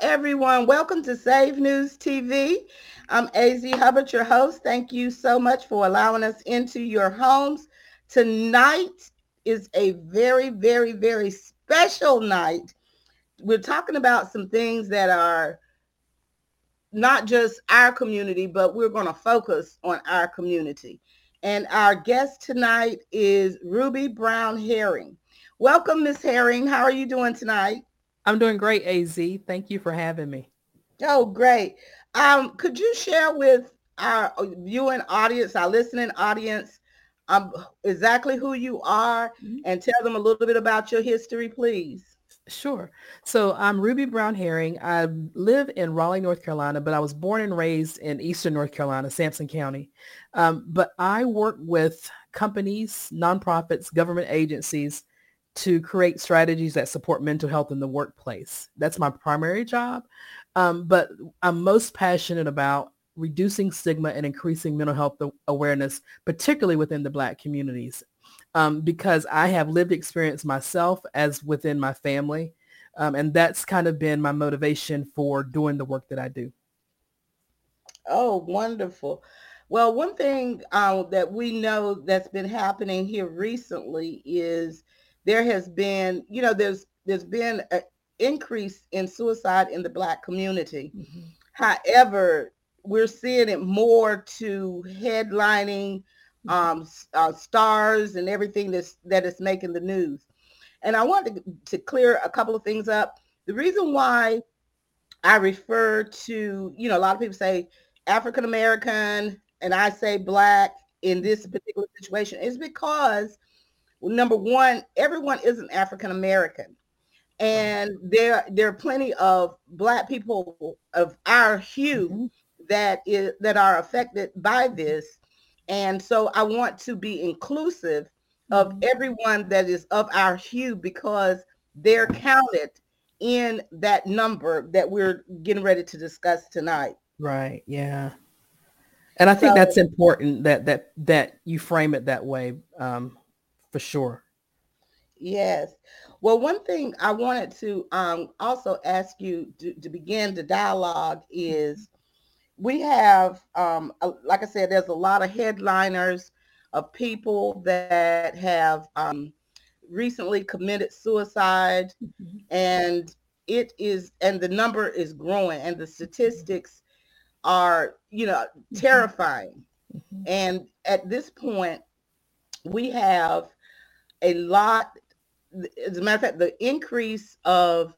everyone. Welcome to SAVED News TV. I'm AZ Hubbard, your host. Thank you so much for allowing us into your homes. Tonight is a very, very, very special night. We're talking about some things that are not just our community, but we're going to focus on our community. And our guest tonight is Ruby Brown Herring. Welcome, Miss Herring. How are you doing tonight? I'm doing great, AZ. Thank you for having me. Oh, great. Um, could you share with our viewing audience, our listening audience, um, exactly who you are mm-hmm. and tell them a little bit about your history, please? Sure. So I'm Ruby Brown Herring. I live in Raleigh, North Carolina, but I was born and raised in Eastern North Carolina, Sampson County. Um, but I work with companies, nonprofits, government agencies to create strategies that support mental health in the workplace. That's my primary job. Um, but I'm most passionate about reducing stigma and increasing mental health awareness, particularly within the Black communities, um, because I have lived experience myself as within my family. Um, and that's kind of been my motivation for doing the work that I do. Oh, wonderful. Well, one thing uh, that we know that's been happening here recently is there has been, you know, there's there's been an increase in suicide in the black community. Mm-hmm. However, we're seeing it more to headlining mm-hmm. um, uh, stars and everything that's that is making the news. And I want to, to clear a couple of things up. The reason why I refer to, you know, a lot of people say African American and I say black in this particular situation is because number one, everyone isn't African American. And there, there are plenty of black people of our hue mm-hmm. that is that are affected by this. And so I want to be inclusive of mm-hmm. everyone that is of our hue because they're counted in that number that we're getting ready to discuss tonight. Right. Yeah. And I think so, that's important that that that you frame it that way. Um, for sure. Yes. Well, one thing I wanted to um, also ask you to, to, begin the dialogue is we have, um, a, like I said, there's a lot of headliners of people that have um, recently committed suicide mm-hmm. and it is, and the number is growing and the statistics are, you know, mm-hmm. terrifying. Mm-hmm. And at this point, we have a lot, as a matter of fact, the increase of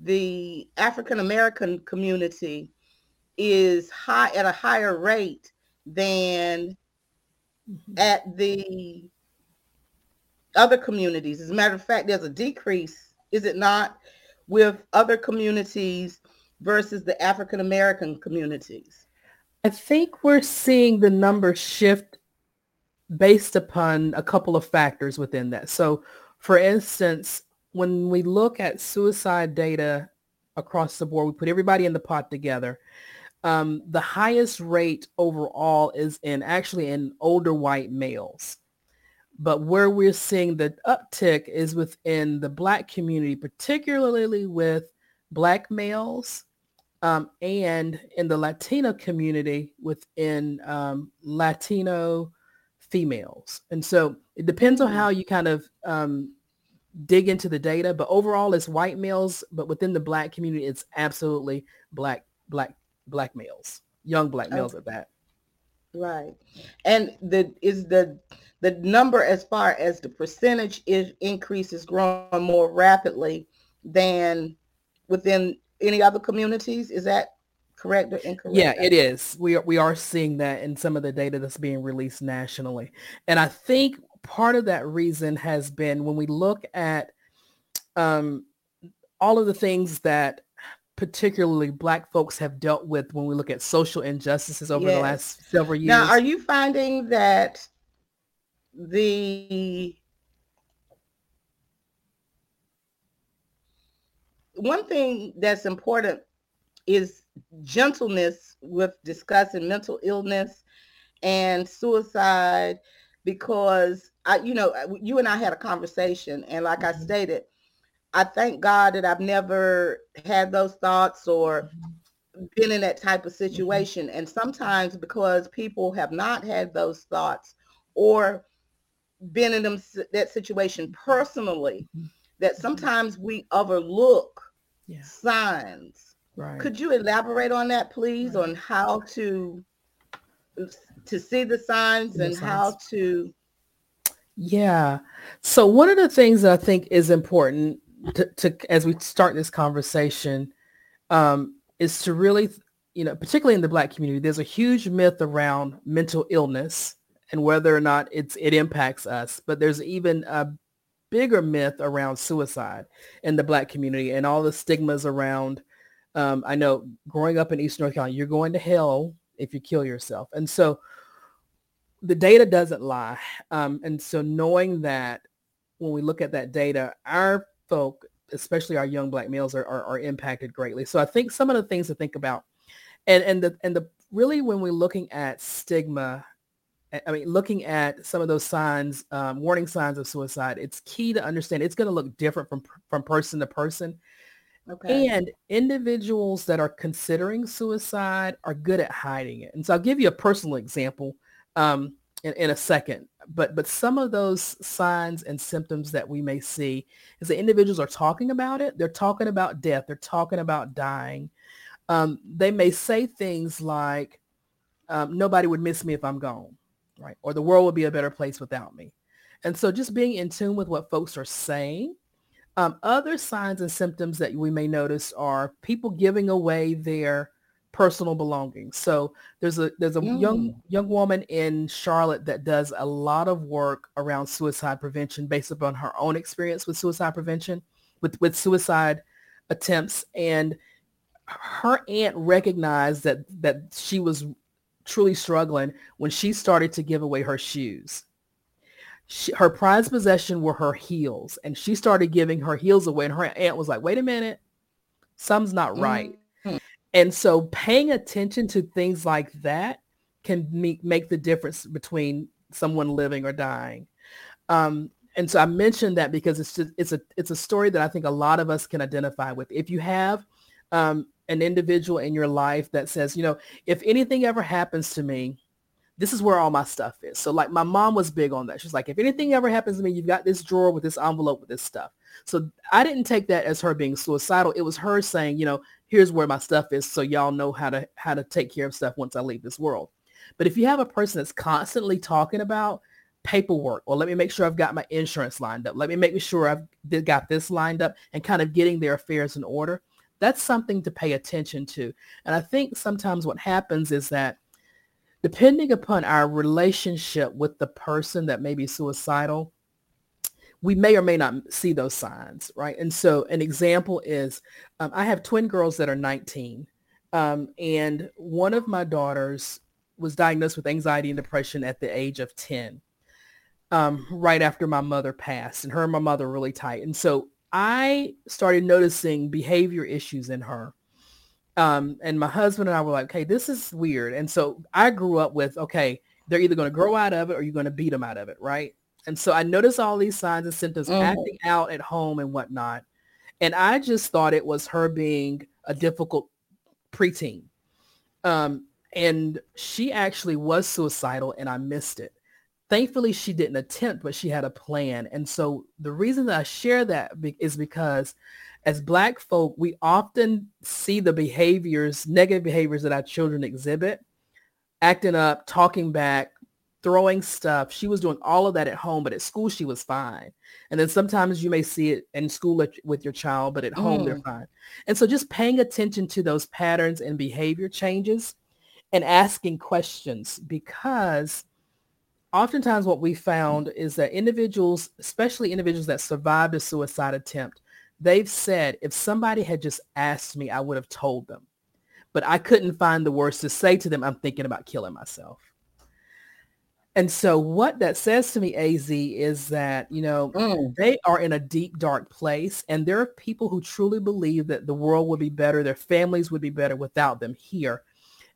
the African American community is high at a higher rate than mm-hmm. at the other communities. As a matter of fact, there's a decrease, is it not, with other communities versus the African American communities? I think we're seeing the numbers shift based upon a couple of factors within that. So for instance, when we look at suicide data across the board, we put everybody in the pot together. Um, the highest rate overall is in actually in older white males. But where we're seeing the uptick is within the black community, particularly with black males um, and in the Latino community within um, Latino females. And so it depends on how you kind of um, dig into the data, but overall it's white males, but within the black community, it's absolutely black, black, black males, young black males okay. at that. Right. And the is the the number as far as the percentage is increase is growing more rapidly than within any other communities. Is that correct or incorrect? Yeah, it is. We are, we are seeing that in some of the data that's being released nationally. And I think part of that reason has been when we look at um, all of the things that particularly black folks have dealt with when we look at social injustices over yes. the last several years. Now, are you finding that the one thing that's important is gentleness with discussing mental illness and suicide because I, you know, you and I had a conversation, and like I mm-hmm. stated, I thank God that I've never had those thoughts or been in that type of mm-hmm. situation. Mm-hmm. And sometimes because people have not had those thoughts or been in them, that situation personally, mm-hmm. that sometimes we overlook yeah. signs. Right. Could you elaborate on that, please, right. on how to to see the signs the and signs. how to yeah. So one of the things that I think is important to, to as we start this conversation um, is to really, you know, particularly in the Black community, there's a huge myth around mental illness and whether or not it's it impacts us. But there's even a bigger myth around suicide in the Black community and all the stigmas around. Um, I know growing up in East North Carolina, you're going to hell if you kill yourself, and so the data doesn't lie. Um, and so knowing that when we look at that data, our folk, especially our young black males, are, are, are impacted greatly. So I think some of the things to think about, and and the and the really when we're looking at stigma, I mean looking at some of those signs, um, warning signs of suicide, it's key to understand it's going to look different from from person to person. Okay. And individuals that are considering suicide are good at hiding it. And so I'll give you a personal example um, in, in a second. But but some of those signs and symptoms that we may see is that individuals are talking about it. They're talking about death. They're talking about dying. Um, they may say things like, um, "Nobody would miss me if I'm gone," right? Or the world would be a better place without me. And so, just being in tune with what folks are saying. Um, other signs and symptoms that we may notice are people giving away their personal belongings. So there's a there's a mm. young young woman in Charlotte that does a lot of work around suicide prevention based upon her own experience with suicide prevention, with with suicide attempts and her aunt recognized that that she was truly struggling when she started to give away her shoes. She, her prized possession were her heels and she started giving her heels away and her aunt was like, wait a minute, something's not right. Mm. And so paying attention to things like that can make, make the difference between someone living or dying. Um, and so I mentioned that because it's just, it's a it's a story that I think a lot of us can identify with. If you have um, an individual in your life that says, you know, if anything ever happens to me, this is where all my stuff is. So like my mom was big on that. She's like, if anything ever happens to me, you've got this drawer with this envelope with this stuff. So I didn't take that as her being suicidal. It was her saying, you know, here's where my stuff is so y'all know how to how to take care of stuff once I leave this world. But if you have a person that's constantly talking about paperwork or let me make sure I've got my insurance lined up, let me make sure I've got this lined up and kind of getting their affairs in order, that's something to pay attention to. And I think sometimes what happens is that depending upon our relationship with the person that may be suicidal, we may or may not see those signs, right? And so an example is um, I have twin girls that are 19. Um, and one of my daughters was diagnosed with anxiety and depression at the age of 10, um, right after my mother passed. And her and my mother really tight. And so I started noticing behavior issues in her. Um, and my husband and I were like, okay, this is weird. And so I grew up with, okay, they're either going to grow out of it or you're going to beat them out of it, right? And so I noticed all these signs and symptoms mm-hmm. acting out at home and whatnot. And I just thought it was her being a difficult preteen. Um, and she actually was suicidal and I missed it. Thankfully, she didn't attempt, but she had a plan. And so the reason that I share that is because as black folk, we often see the behaviors, negative behaviors that our children exhibit, acting up, talking back, throwing stuff. She was doing all of that at home, but at school she was fine. And then sometimes you may see it in school with your child, but at home mm. they're fine. And so just paying attention to those patterns and behavior changes and asking questions because oftentimes what we found is that individuals, especially individuals that survived a suicide attempt, they've said, if somebody had just asked me, I would have told them. But I couldn't find the words to say to them, I'm thinking about killing myself. And so what that says to me, AZ, is that, you know, mm. they are in a deep, dark place. And there are people who truly believe that the world would be better, their families would be better without them here.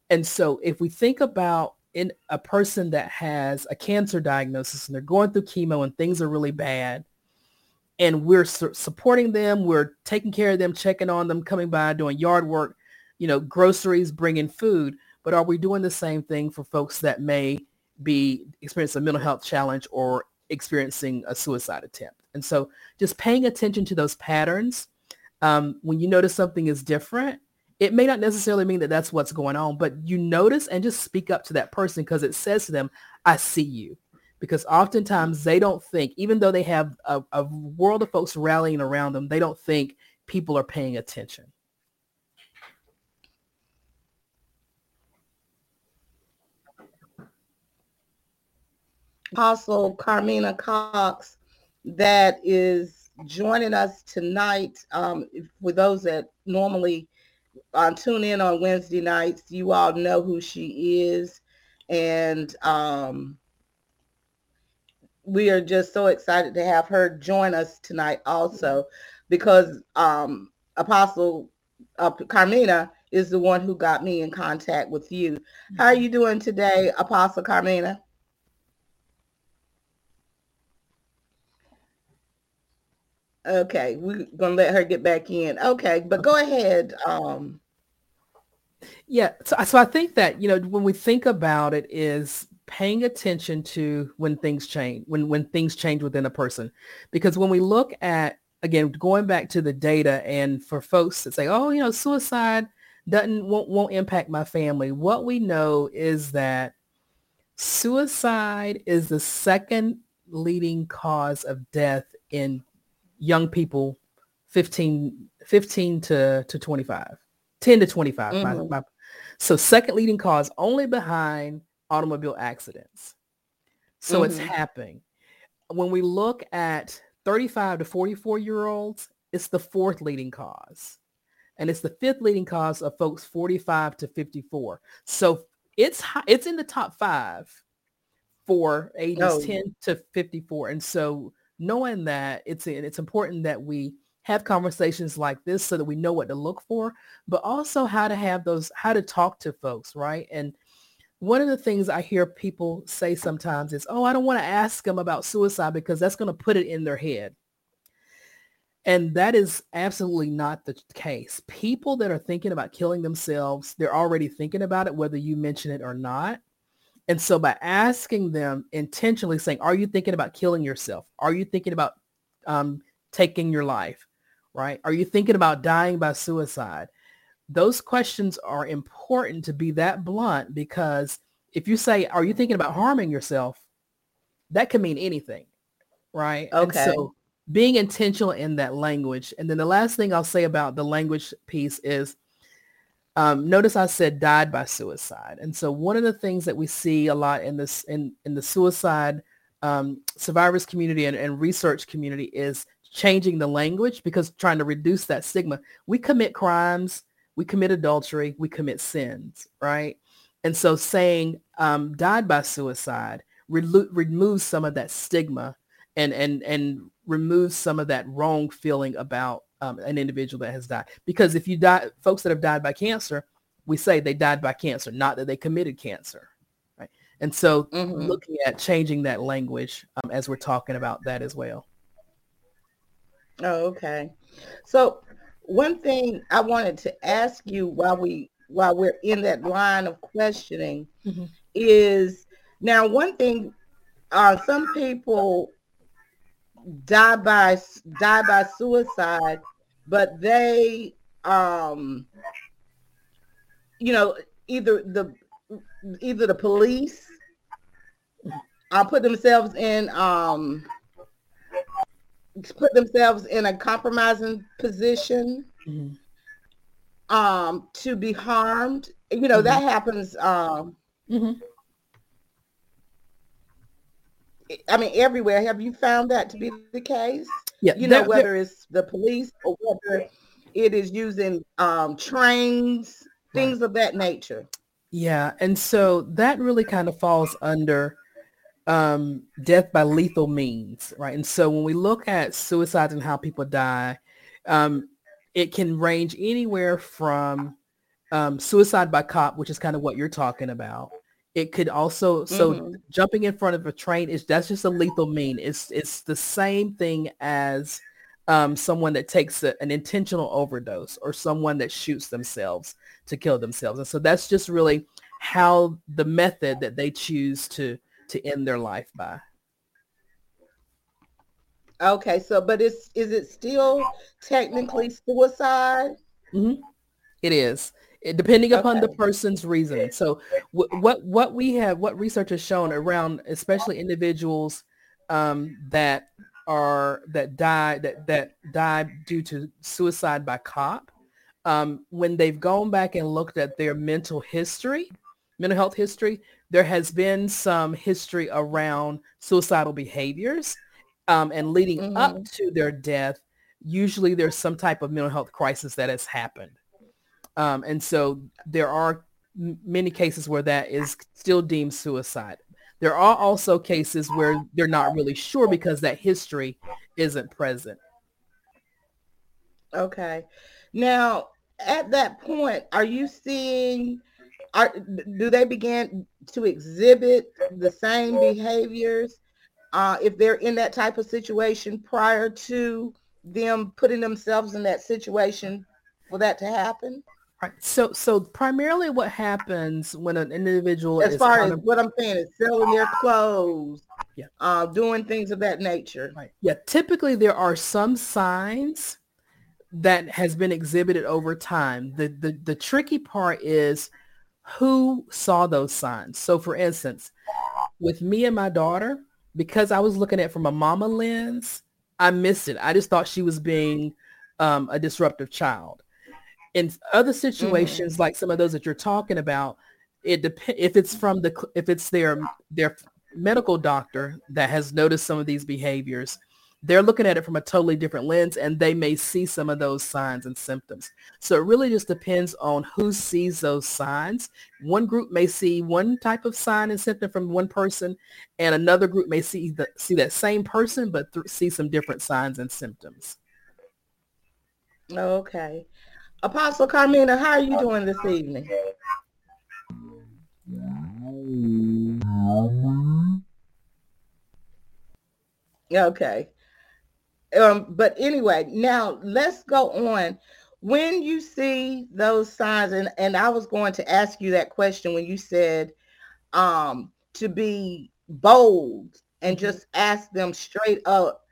And so if we think about in a person that has a cancer diagnosis and they're going through chemo and things are really bad, and we're su- supporting them. We're taking care of them, checking on them, coming by, doing yard work, you know, groceries, bringing food. But are we doing the same thing for folks that may be experiencing a mental health challenge or experiencing a suicide attempt? And so just paying attention to those patterns. Um, when you notice something is different, it may not necessarily mean that that's what's going on, but you notice and just speak up to that person because it says to them, I see you because oftentimes they don't think, even though they have a, a, world of folks rallying around them, they don't think people are paying attention. Apostle Carmina Cox, that is joining us tonight. Um, for those that normally uh, tune in on Wednesday nights, you all know who she is. And um, we are just so excited to have her join us tonight also because um, Apostle uh, Carmina is the one who got me in contact with you. How are you doing today, Apostle Carmina? Okay, we're gonna let her get back in. Okay, but go ahead. Um, yeah, so, so I think that you know when we think about it, is paying attention to when things change, when when things change within a person. Because when we look at again going back to the data and for folks that say, oh, you know, suicide doesn't won't won't impact my family, what we know is that suicide is the second leading cause of death in young people 15 15 to to 25 10 to 25 mm-hmm. so second leading cause only behind automobile accidents. So mm-hmm. it's happening. When we look at 35 to 44 year olds, it's the fourth leading cause. And it's the fifth leading cause of folks 45 to 54. So it's it's in the top five for ages oh. 10 to 54. And so knowing that it's it's important that we have conversations like this so that we know what to look for, but also how to have those, how to talk to folks, right? And one of the things I hear people say sometimes is, oh, I don't want to ask them about suicide because that's going to put it in their head. And that is absolutely not the case. People that are thinking about killing themselves, they're already thinking about it, whether you mention it or not. And so by asking them intentionally saying, are you thinking about killing yourself? Are you thinking about um, taking your life? Right? Are you thinking about dying by suicide? Those questions are important to be that blunt because if you say, are you thinking about harming yourself? That can mean anything, right? Okay. And so being intentional in that language. And then the last thing I'll say about the language piece is um, notice I said died by suicide. And so one of the things that we see a lot in this in, in the suicide um, survivors community and, and research community is changing the language because trying to reduce that stigma. We commit crimes we commit adultery, we commit sins, right? And so saying um, died by suicide re- removes some of that stigma and, and, and removes some of that wrong feeling about um, an individual that has died. Because if you die, folks that have died by cancer, we say they died by cancer, not that they committed cancer. Right? And so mm-hmm. looking at changing that language um, as we're talking about that as well. Oh, okay. So one thing I wanted to ask you while we while we're in that line of questioning mm-hmm. is now one thing uh, some people die by die by suicide but they um you know either the either the police uh, put themselves in um put themselves in a compromising position mm-hmm. um, to be harmed. You know, mm-hmm. that happens. Um, mm-hmm. I mean, everywhere. Have you found that to be the case? Yeah. You know, whether it's the police or whether it is using um, trains, things right. of that nature. Yeah. And so that really kind of falls under um, death by lethal means, right? And so when we look at suicides and how people die, um, it can range anywhere from um, suicide by cop, which is kind of what you're talking about. It could also so mm-hmm. jumping in front of a train is that's just a lethal mean. It's it's the same thing as um, someone that takes a, an intentional overdose or someone that shoots themselves to kill themselves. And so that's just really how the method that they choose to to end their life by. Okay, so but it's is it still technically suicide? Mm-hmm. It is. It, depending upon okay. the person's reason. So w- what what we have, what research has shown around, especially individuals um, that are that die that that die due to suicide by cop, um, when they've gone back and looked at their mental history, mental health history, there has been some history around suicidal behaviors um, and leading mm-hmm. up to their death, usually there's some type of mental health crisis that has happened. Um, and so there are m- many cases where that is still deemed suicide. There are also cases where they're not really sure because that history isn't present. Okay. Now, at that point, are you seeing are do they begin to exhibit the same behaviors uh, if they're in that type of situation prior to them putting themselves in that situation for that to happen? Right. So, so primarily, what happens when an individual, as far as of, what I'm saying, is selling their clothes, yeah, uh, doing things of that nature. Right. Yeah. Typically, there are some signs that has been exhibited over time. The the the tricky part is who saw those signs. So, for instance, with me and my daughter, because I was looking at from a mama lens, I missed it. I just thought she was being um, a disruptive child. In other situations, mm-hmm. like some of those that you're talking about, it depends if it's from the if it's their their medical doctor that has noticed some of these behaviors they're looking at it from a totally different lens and they may see some of those signs and symptoms. So it really just depends on who sees those signs. One group may see one type of sign and symptom from one person and another group may see the, see that same person but th- see some different signs and symptoms. Okay. Apostle Carmina, how are you doing this evening? Okay. Um, but anyway, now let's go on. When you see those signs, and, and I was going to ask you that question when you said um, to be bold and mm-hmm. just ask them straight up,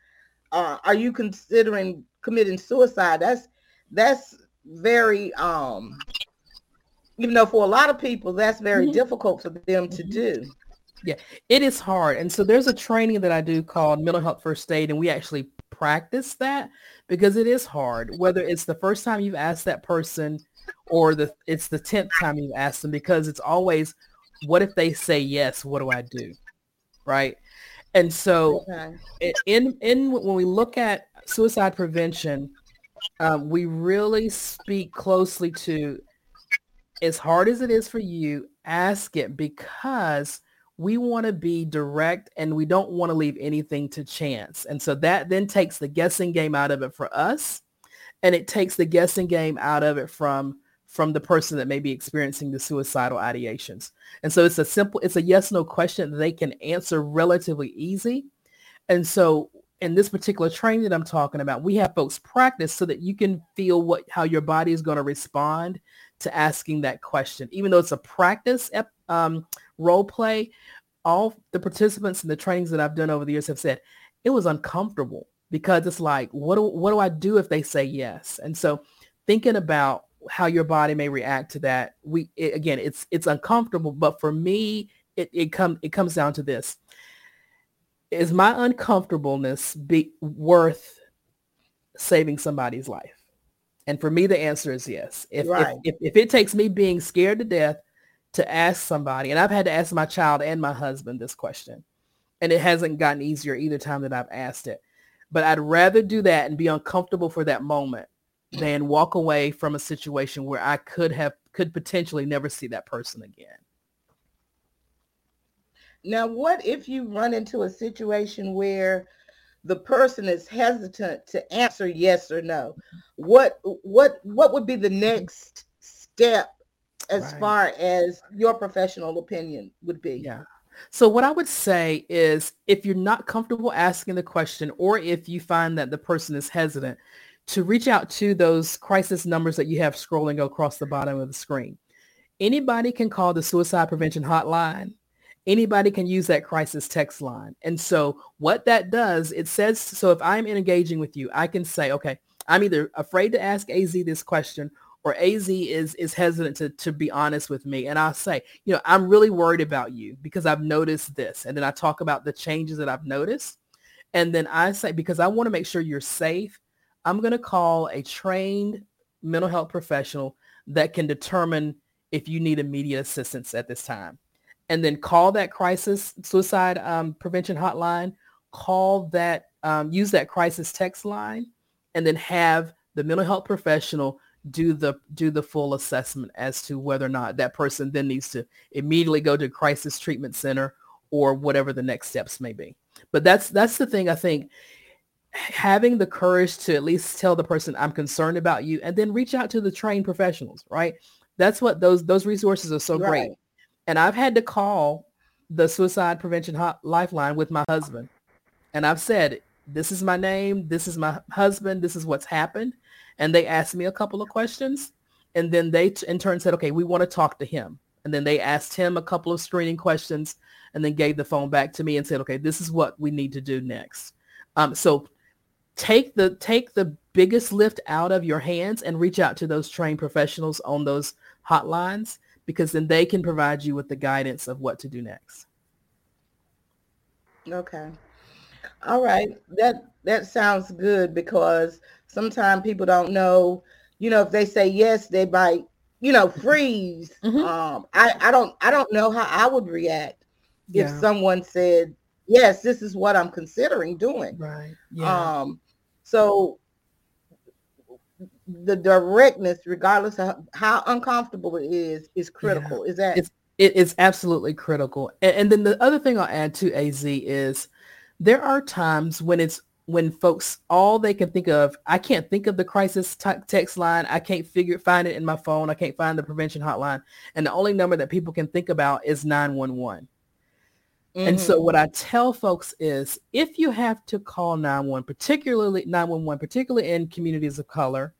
uh, are you considering committing suicide? That's that's very um you know for a lot of people that's very mm-hmm. difficult for them to mm-hmm. do yeah it is hard and so there's a training that i do called mental health first aid and we actually practice that because it is hard, whether it's the first time you've asked that person or the it's the 10th time you've asked them because it's always, what if they say yes? What do I do? Right. And so okay. in, in when we look at suicide prevention, um, we really speak closely to as hard as it is for you, ask it because we want to be direct and we don't want to leave anything to chance. And so that then takes the guessing game out of it for us. And it takes the guessing game out of it from from the person that may be experiencing the suicidal ideations. And so it's a simple, it's a yes, no question that they can answer relatively easy. And so in this particular training that I'm talking about, we have folks practice so that you can feel what how your body is going to respond to asking that question. Even though it's a practice um, role play, all the participants in the trainings that I've done over the years have said it was uncomfortable because it's like, what do, what do I do if they say yes? And so thinking about how your body may react to that, we it, again, it's it's uncomfortable, but for me, it it comes it comes down to this: is my uncomfortableness be worth saving somebody's life? And for me, the answer is yes. If, right. if, if, if it takes me being scared to death to ask somebody, and I've had to ask my child and my husband this question, and it hasn't gotten easier either time that I've asked it. But I'd rather do that and be uncomfortable for that moment than walk away from a situation where I could have could potentially never see that person again. Now, what if you run into a situation where the person is hesitant to answer yes or no? What what what would be the next step as right. far as your professional opinion would be. Yeah. So what I would say is if you're not comfortable asking the question or if you find that the person is hesitant to reach out to those crisis numbers that you have scrolling across the bottom of the screen. Anybody can call the suicide prevention hotline. Anybody can use that crisis text line. And so what that does, it says, so if I'm engaging with you, I can say, okay, I'm either afraid to ask AZ this question or AZ is is hesitant to, to be honest with me. And I'll say, you know, I'm really worried about you because I've noticed this. And then I talk about the changes that I've noticed. And then I say, because I want to make sure you're safe, I'm going to call a trained mental health professional that can determine if you need immediate assistance at this time. And then call that crisis suicide um, prevention hotline, call that, um, use that crisis text line, and then have the mental health professional do the do the full assessment as to whether or not that person then needs to immediately go to crisis treatment center or whatever the next steps may be. But that's that's the thing I think having the courage to at least tell the person I'm concerned about you and then reach out to the trained professionals, right? That's what those those resources are so right. great. And I've had to call the suicide prevention hot lifeline with my husband. And I've said, this is my name, this is my husband, this is what's happened and they asked me a couple of questions and then they t- in turn said okay we want to talk to him. And then they asked him a couple of screening questions and then gave the phone back to me and said okay this is what we need to do next. Um, so take the take the biggest lift out of your hands and reach out to those trained professionals on those hotlines because then they can provide you with the guidance of what to do next. Okay. All right. That that sounds good because sometimes people don't know, you know, if they say yes, they might, you know, freeze. Mm-hmm. Um, I, I don't I don't know how I would react yeah. if someone said, Yes, this is what I'm considering doing. Right. Yeah. Um, so the directness, regardless of how uncomfortable it is, is critical. Yeah. Is that it's it is absolutely critical. And, and then the other thing I'll add to AZ is there are times when it's when folks all they can think of i can't think of the crisis t- text line. I can't figure find it in my phone. I can't find the prevention hotline. And the only number that people can think about is 911 mm-hmm. and so what i tell folks is if you have to call 911 particularly 911 particularly in communities of color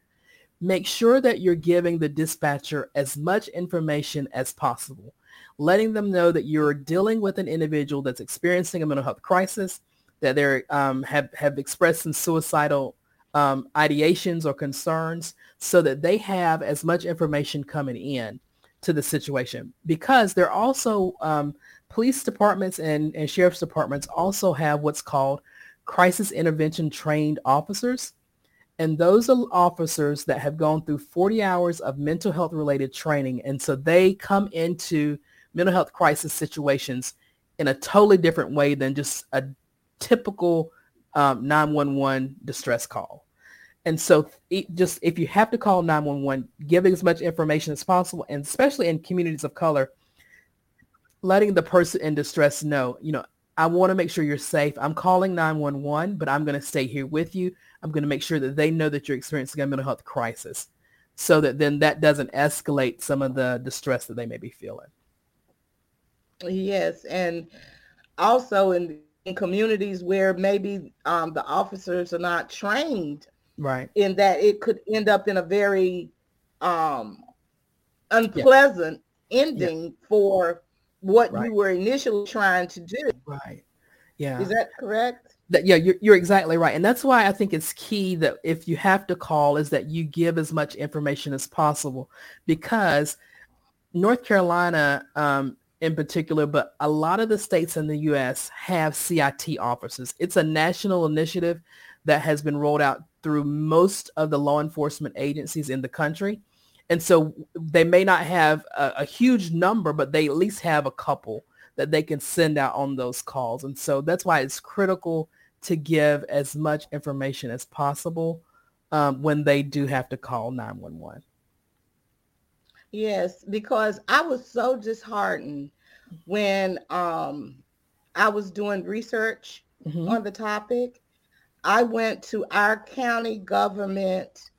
make sure that you're giving the dispatcher as much information as possible. Letting them know that you're dealing with an individual that's experiencing a mental health crisis that they um, have have expressed some suicidal um, ideations or concerns, so that they have as much information coming in to the situation. Because there are also um, police departments and, and sheriff's departments also have what's called crisis intervention trained officers. And those are officers that have gone through 40 hours of mental health related training. And so they come into mental health crisis situations in a totally different way than just a typical um, 911 distress call. And so just if you have to call 911, give as much information as possible, and especially in communities of color, letting the person in distress know, you know, I want to make sure you're safe. I'm calling 911, but I'm going to stay here with you. I'm going to make sure that they know that you're experiencing a mental health crisis so that then that doesn't escalate some of the distress that they may be feeling. Yes. And also in in communities where maybe um, the officers are not trained right in that it could end up in a very um, unpleasant yeah. ending yeah. for what right. you were initially trying to do right yeah is that correct that, yeah you're, you're exactly right and that's why i think it's key that if you have to call is that you give as much information as possible because north carolina um, in particular, but a lot of the states in the U.S. have CIT officers. It's a national initiative that has been rolled out through most of the law enforcement agencies in the country. And so they may not have a, a, huge number, but they at least have a couple that they can send out on those calls. And so that's why it's critical to give as much information as possible um, when they do have to call 911. Yes, because I was so disheartened when um, I was doing research mm-hmm. on the topic. I went to our county government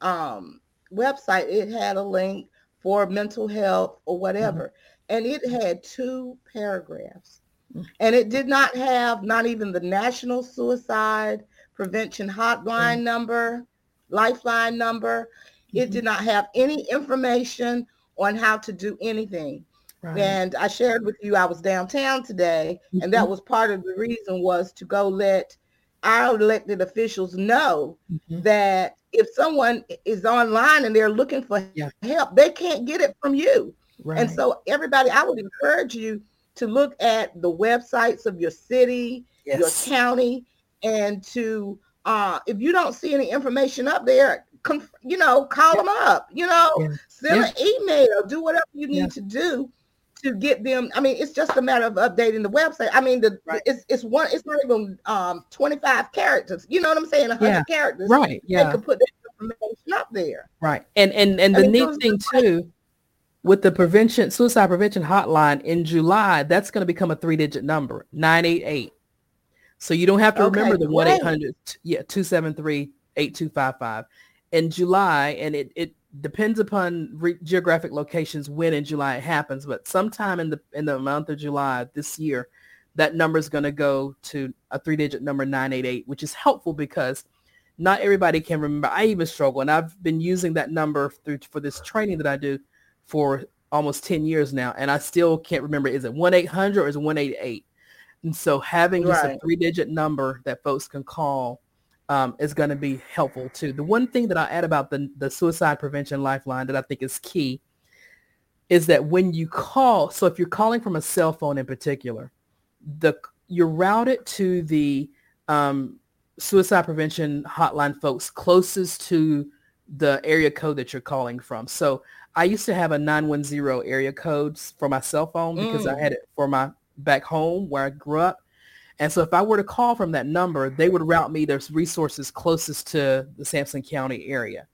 um, website. It had a link for mental health or whatever. Mm-hmm. And it had two paragraphs. Mm-hmm. And it did not have not even the National Suicide Prevention Hotline mm-hmm. number, Lifeline number. It did not have any information on how to do anything. Right. And I shared with you I was downtown today, mm-hmm. and that mm-hmm. was part of the reason was to go let our elected officials know mm-hmm. that if someone is online and they're looking for yeah. help, they can't get it from you. Right. And so everybody, I would encourage you to look at the websites of your city, yes. your county, and to uh, if you don't see any information up there, com- you know, call yeah. them up. You know, yeah. send an email, do whatever you need to do to get them. I mean, it's just a matter of updating the website. I mean, the right. it's it's one. It's not even um 25 characters. You know what I'm saying? 100 yeah. characters. Right. Yeah. They could put that information up there. Right. And and and the mean, neat thing too. With the prevention suicide prevention hotline in July, that's going to become a three-digit number, 988. So you don't have to okay, remember the 1-800 yeah, 273-8255 in July and it it depends upon re- geographic locations when in July it happens, but sometime in the in the month of July this year, that number is going to go to a three-digit number 988, which is helpful because not everybody can remember. I even struggle, and I've been using that number through for this training that I do for almost 10 years now, and I still can't remember is it 1-800 or is it 188? And so having just right. a three-digit number that folks can call um, is going to be helpful too. The one thing that I'll add about the, the suicide prevention lifeline that I think is key is that when you call, so if you're calling from a cell phone in particular, the you're routed to the um, suicide prevention hotline folks closest to the area code that you're calling from. So I used to have a 910 area codes for my cell phone because mm. I had it for my back home where I grew up. And so if I were to call from that number, they would route me to resources closest to the Sampson County area.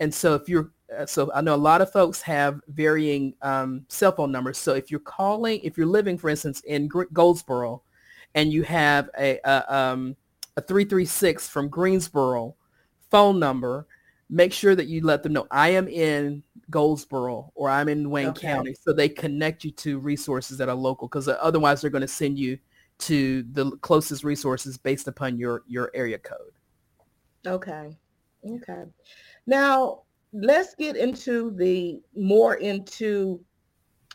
And so if you're, uh, so I know a lot of folks have varying um, cell phone numbers. So if you're calling, if you're living, for instance, in Goldsboro, and you have a, a, um, a 336 from Greensboro phone number, make sure that you let them know I am in Goldsboro or I'm in Wayne okay. County so they connect you to resources that are local because otherwise they're going to send you to the closest resources based upon your your area code. Okay. Okay. Now, let's get into the more into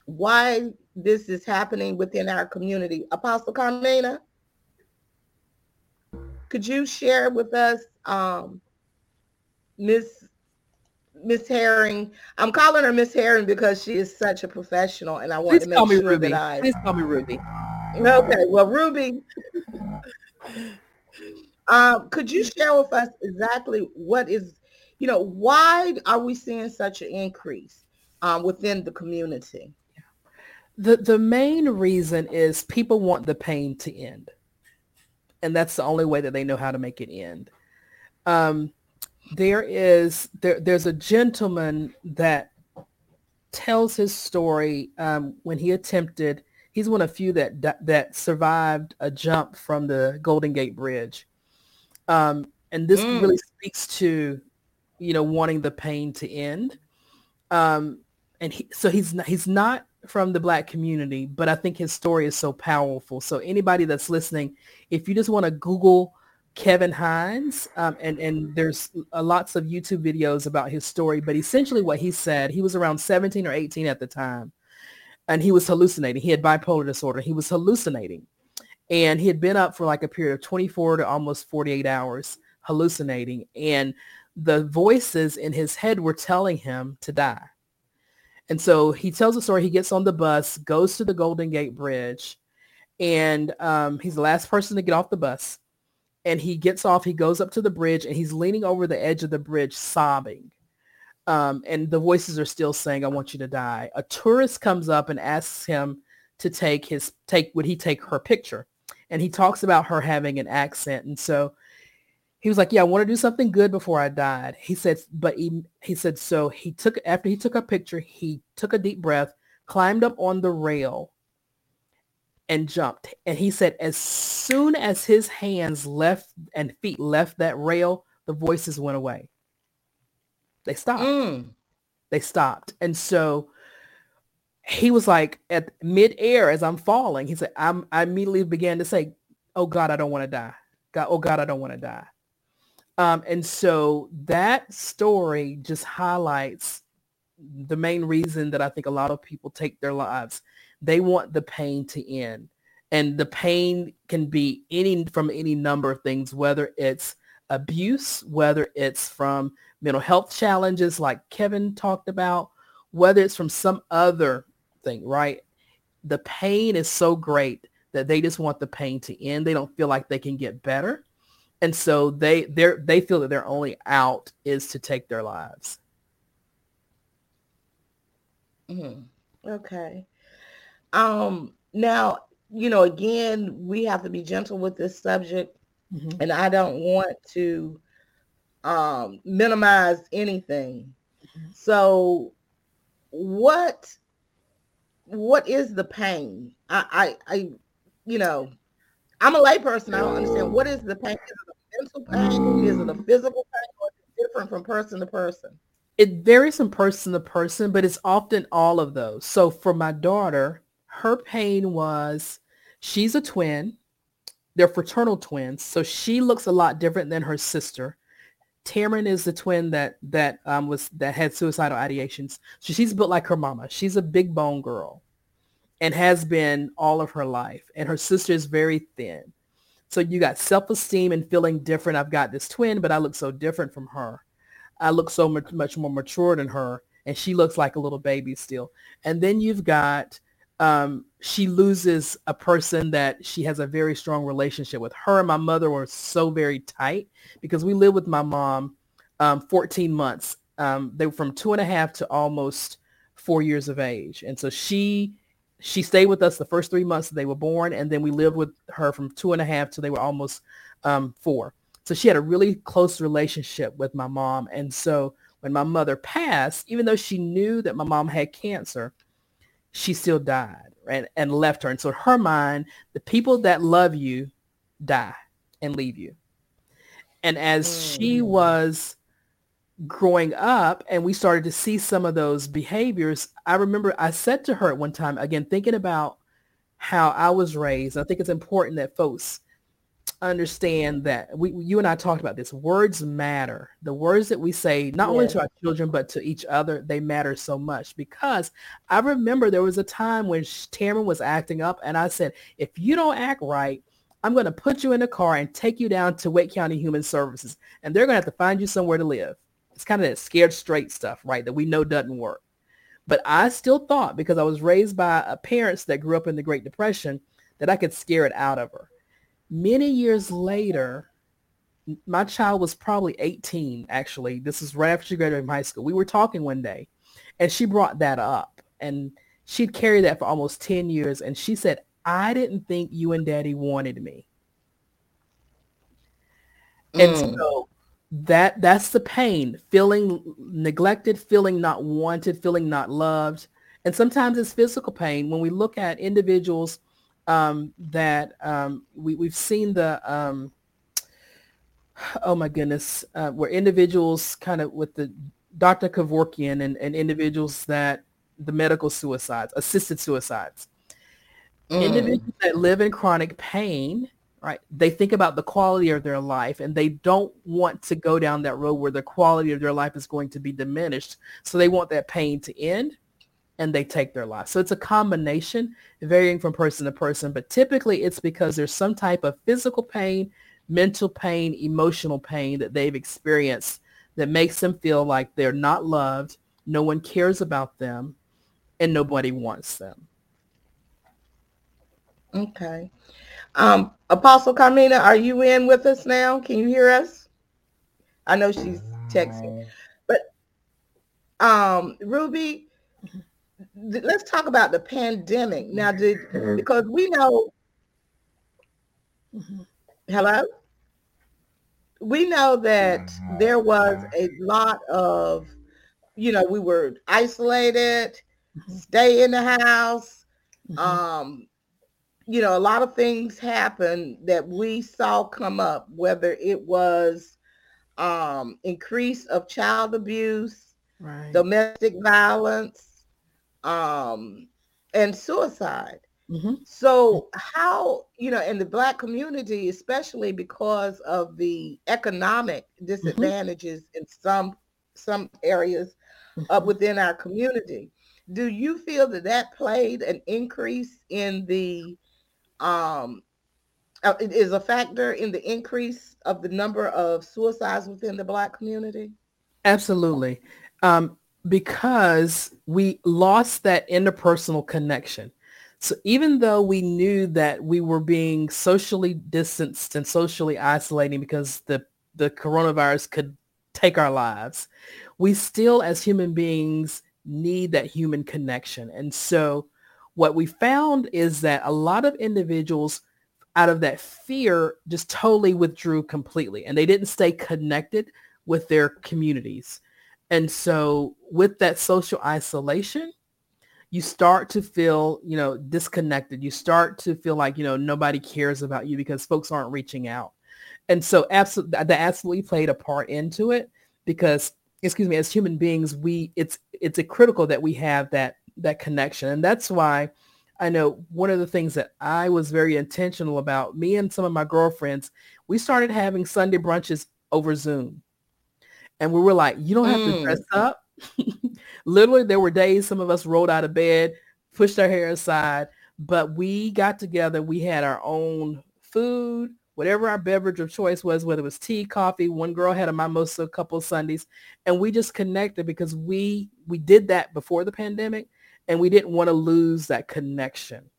why this is happening within our community. Apostle Carmina, could you share with us um Miss Miss Herring. I'm calling her Miss Herring because she is such a professional, and I want Please to make sure Ruby. that I. Please call me Ruby. Okay, well, Ruby, um, could you share with us exactly what is, you know, why are we seeing such an increase um, within the community? The the main reason is people want the pain to end, and that's the only way that they know how to make it end. Um, there is there there's a gentleman that tells his story um, when he attempted he's one of few that that survived a jump from the Golden Gate Bridge. Um, and this mm. really speaks to, you know, wanting the pain to end. Um, and he, so he's not, he's not from the black community, but I think his story is so powerful. So anybody that's listening, if you just want to Google Kevin Hines, um, and and there's uh, lots of YouTube videos about his story. But essentially, what he said, he was around 17 or 18 at the time, and he was hallucinating. He had bipolar disorder. He was hallucinating. And he had been up for like a period of 24 to almost 48 hours hallucinating. And the voices in his head were telling him to die. And so he tells the story. He gets on the bus, goes to the Golden Gate Bridge, and um, he's the last person to get off the bus. And he gets off, he goes up to the bridge, and he's leaning over the edge of the bridge sobbing um, and the voices are still saying, "I want you to die." A tourist comes up and asks him to take his take. Would he take her picture? And he talks about her having an accent, and so he was like, "Yeah, I want to do something good before I died." He said, but he he said so. He took after he took a picture, he took a deep breath, climbed up on the rail, and jumped. And he said, as soon as his hands left and feet left that rail, the voices went away. They stopped. Mm. They stopped. And so he was like at mid-air as I'm falling, he said, I'm, I immediately began to say, oh God, I don't want to die. God, oh God, I don't want to die. Um, and so that story just highlights the main reason that I think a lot of people take their lives. They want the pain to end. And the pain can be any from any number of things, whether it's abuse, whether it's from mental health challenges like Kevin talked about, whether it's from some other thing, right? The pain is so great that they just want the pain to end. They don't feel like they can get better. And so they they they feel that their only out is to take their lives. Mm-hmm. Okay. Um now, you know, again, we have to be gentle with this subject mm-hmm. and I don't want to um minimize anything. So what what is the pain? I I, I you know, I'm a layperson. I don't understand what is the pain. Is it a mental pain? Is it a physical pain? Or is it different from person to person? It varies from person to person, but it's often all of those. So for my daughter, her pain was she's a twin. They're fraternal twins. So she looks a lot different than her sister. Tamron is the twin that that um, was that had suicidal ideations. So she's built like her mama. She's a big bone girl and has been all of her life. And her sister is very thin. So you got self-esteem and feeling different. I've got this twin, but I look so different from her. I look so much, much more mature than her. And she looks like a little baby still. And then you've got, um, she loses a person that she has a very strong relationship with. Her and my mother were so very tight because we lived with my mom um, 14 months. Um, they were from two and a half to almost four years of age. And so she she stayed with us the first three months they were born, and then we lived with her from two and a half till they were almost um, four. So she had a really close relationship with my mom. And so when my mother passed, even though she knew that my mom had cancer, she still died and, and left her. And so in her mind, the people that love you die and leave you. And as mm. she was growing up and we started to see some of those behaviors, I remember I said to her at one time, again, thinking about how I was raised, I think it's important that folks understand that we, you and I talked about this. Words matter. The words that we say, not only to our children, but to each other, they matter so much because I remember there was a time when Tamron was acting up and I said, if you don't act right, I'm going to put you in a car and take you down to Wake County Human Services and they're going to have to find you somewhere to live. It's kind of that scared straight stuff, right? That we know doesn't work. But I still thought because I was raised by uh, parents that grew up in the Great Depression that I could scare it out of her. Many years later, my child was probably 18, actually. This is right after she graduated from high school. We were talking one day and she brought that up and she'd carried that for almost 10 years. And she said, I didn't think you and daddy wanted me. Mm. And so that that's the pain feeling neglected feeling not wanted feeling not loved and sometimes it's physical pain when we look at individuals um, that um, we, we've seen the um, oh my goodness uh, where individuals kind of with the dr kevorkian and, and individuals that the medical suicides assisted suicides mm. individuals that live in chronic pain right? They think about the quality of their life and they don't want to go down that road where the quality of their life is going to be diminished. So they want that pain to end and they take their life. So it's a combination varying from person to person, but typically it's because there's some type of physical pain, mental pain, emotional pain that they've experienced that makes them feel like they're not loved, no one cares about them, and nobody wants them. Okay. Um, Apostle Carmina, are you in with us now? Can you hear us? I know she's texting, but um, Ruby, let's talk about the pandemic now. Did because we know. Hello. We know that there was a lot of, you know, we were isolated, stay in the house. Mm-hmm. Um, you know, a lot of things happened that we saw come up, whether it was um, increase of child abuse, right. domestic violence, um, and suicide. Mm-hmm. So how, you know, in the black community, especially because of the economic mm-hmm. disadvantages mm-hmm. in some some areas mm-hmm. uh, within our community, do you feel that that played an increase in the um uh, is a factor in the increase of the number of suicides within the black community? Absolutely. Um, because we lost that interpersonal connection. So even though we knew that we were being socially distanced and socially isolating because the, the coronavirus could take our lives, we still as human beings need that human connection. And so what we found is that a lot of individuals out of that fear just totally withdrew completely and they didn't stay connected with their communities. And so with that social isolation, you start to feel, you know, disconnected. You start to feel like, you know, nobody cares about you because folks aren't reaching out. And so absolutely that absolutely played a part into it because excuse me, as human beings, we it's it's a critical that we have that that connection. And that's why I know one of the things that I was very intentional about, me and some of my girlfriends, we started having Sunday brunches over Zoom. And we were like, you don't have mm. to dress up. Literally, there were days some of us rolled out of bed, pushed our hair aside, but we got together. We had our own food, whatever our beverage of choice was, whether it was tea, coffee. One girl had a mimosa a couple of Sundays, and we just connected because we we did that before the pandemic, and we didn't want to lose that connection.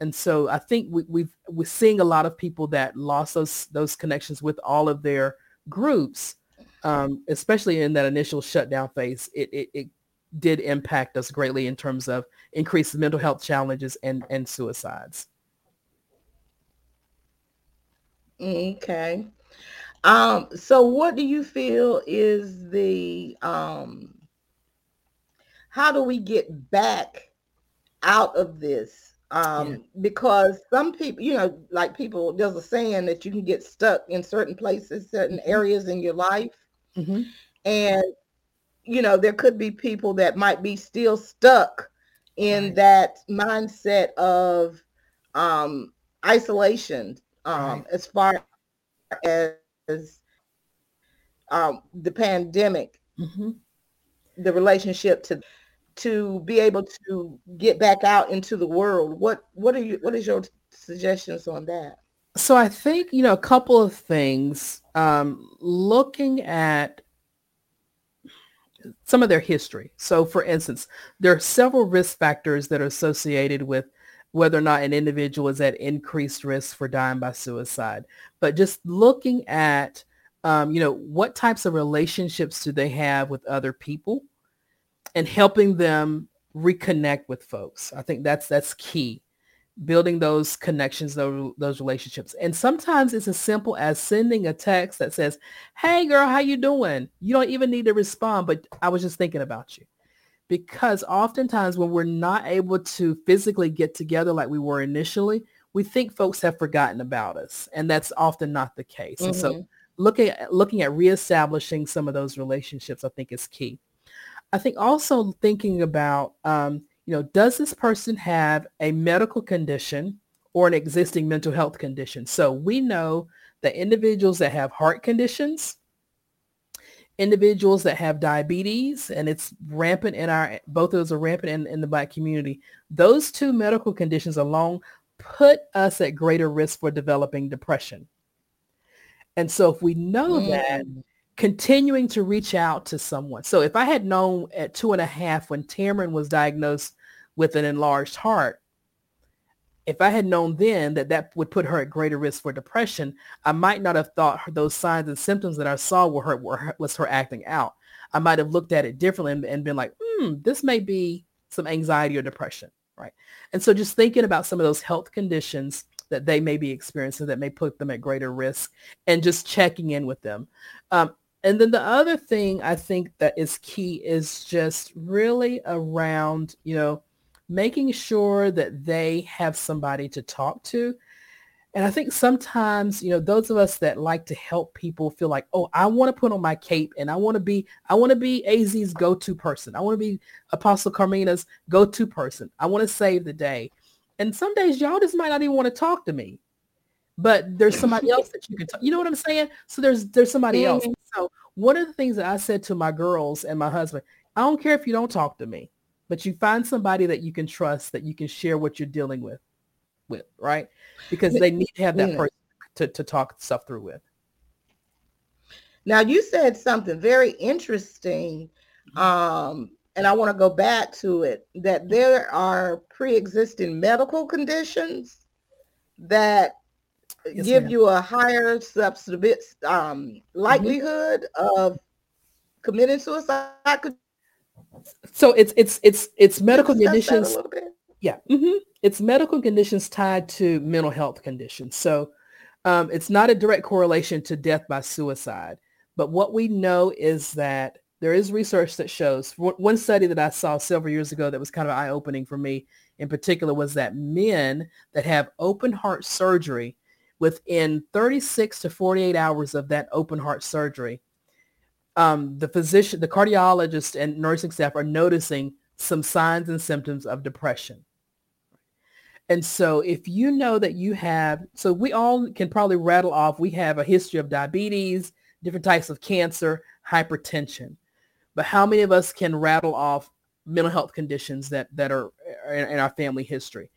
And so I think we, we've we're seeing a lot of people that lost those those connections with all of their groups um, especially in that initial shutdown phase, it, it, it did impact us greatly in terms of increased mental health challenges and, and suicides. Okay. Um, so what do you feel is the um how do we get back out of this? Um, yeah. because some people, you know, like people, there's a saying that you can get stuck in certain places, certain mm-hmm. areas in your life. Mm-hmm. And, you know, there could be people that might be still stuck in right. that mindset of um, isolation um, right. as far as um, the pandemic, mm-hmm. the relationship to to be able to get back out into the world. What what are you what is your suggestions on that? So I think, you know, a couple of things. Um, looking at some of their history. So for instance, there are several risk factors that are associated with whether or not an individual is at increased risk for dying by suicide. But just looking at, um, you know, what types of relationships do they have with other people and helping them reconnect with folks. I think that's that's key building those connections, those, those relationships. And sometimes it's as simple as sending a text that says, hey girl, how you doing? You don't even need to respond, but I was just thinking about you. Because oftentimes when we're not able to physically get together like we were initially, we think folks have forgotten about us. And that's often not the case. Mm-hmm. And so mm-hmm. looking at, looking at reestablishing some of those relationships, I think is key. I think also thinking about um, you know, does this person have a medical condition or an existing mental health condition? So we know that individuals that have heart conditions, individuals that have diabetes, and it's rampant in our, both of those are rampant in, in the black community. Those two medical conditions alone put us at greater risk for developing depression. And so if we know mm. that, continuing to reach out to someone. So if I had known at two and a half when Tamron was diagnosed with an enlarged heart. If I had known then that that would put her at greater risk for depression, I might not have thought those signs and symptoms that I saw were her, were her was her acting out. I might have looked at it differently and, and been like, hmm, this may be some anxiety or depression, right? And so just thinking about some of those health conditions that they may be experiencing that may put them at greater risk and just checking in with them. Um, and then the other thing I think that is key is just really around, you know, making sure that they have somebody to talk to. And I think sometimes, you know, those of us that like to help people feel like, oh, I want to put on my cape and I want to be, I want to be AZ's go-to person. I want to be Apostle Carmina's go-to person. I want to save the day. And some days y'all just might not even want to talk to me, but there's somebody else that you can talk. You know what I'm saying? So there's, there's somebody else. Mm-hmm. So one of the things that I said to my girls and my husband, I don't care if you don't talk to me, but you find somebody that you can trust, that you can share what you're dealing with with, right? Because they need to have that person to, to talk stuff through with. Now you said something very interesting, um, and I want to go back to it, that there are pre-existing medical conditions that yes, give ma'am. you a higher substance um, mm-hmm. likelihood mm-hmm. of committing suicide. So it's it's it's it's medical conditions. Yeah. Mm-hmm it's medical conditions tied to mental health conditions. So um, it's not a direct correlation to death by suicide. But what we know is that there is research that shows one study that I saw several years ago that was kind of eye-opening for me in particular was that men that have open heart surgery within 36 to 48 hours of that open heart surgery, um, the physician, the cardiologist and nursing staff are noticing some signs and symptoms of depression. And so if you know that you have, so we all can probably rattle off, we have a history of diabetes, different types of cancer, hypertension. But how many of us can rattle off mental health conditions that, that are in, in our family history?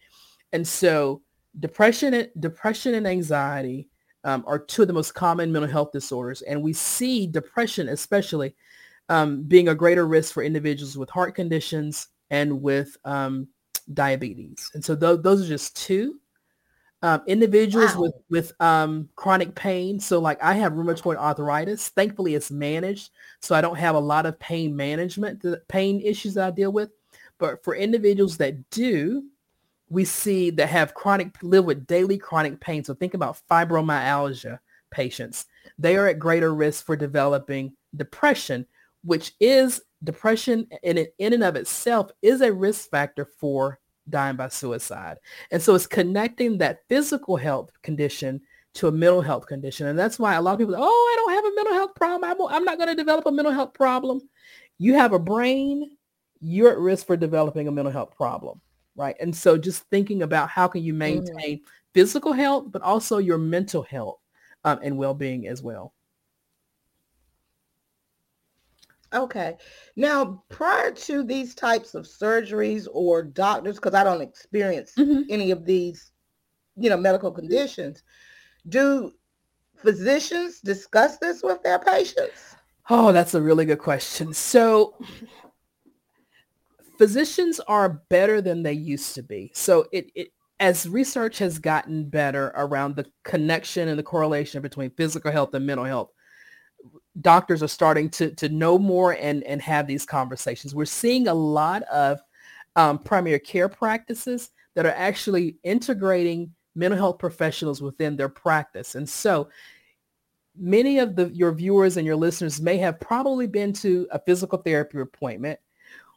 And so depression, depression and anxiety um, are two of the most common mental health disorders. And we see depression especially um, being a greater risk for individuals with heart conditions and with um, diabetes. And so th- those are just two. Um, individuals wow. with with um, chronic pain. So like I have rheumatoid arthritis. Thankfully, it's managed, so I don't have a lot of pain management, the pain issues that I deal with. But for individuals that do, we see that have chronic live with daily chronic pain. So think about fibromyalgia patients. They are at greater risk for developing depression, which is depression in, in and of itself is a risk factor for dying by suicide. And so it's connecting that physical health condition to a mental health condition. And that's why a lot of people, oh, I don't have a mental health problem. I'm, I'm not going to develop a mental health problem. You have a brain, you're at risk for developing a mental health problem. Right. And so just thinking about how can you mm-hmm. maintain mm-hmm. physical health, but also your mental health um, and well-being as well. Okay. Now, prior to these types of surgeries or doctors, because I don't experience mm-hmm. any of these, you know, medical conditions, do physicians discuss this with their patients? Oh, that's a really good question. So physicians are better than they used to be. So it, it as research has gotten better around the connection and the correlation between physical health and mental health, doctors are starting to to know more and and have these conversations. We're seeing a lot of um, primary care practices that are actually integrating mental health professionals within their practice. And so many of the your viewers and your listeners may have probably been to a physical therapy appointment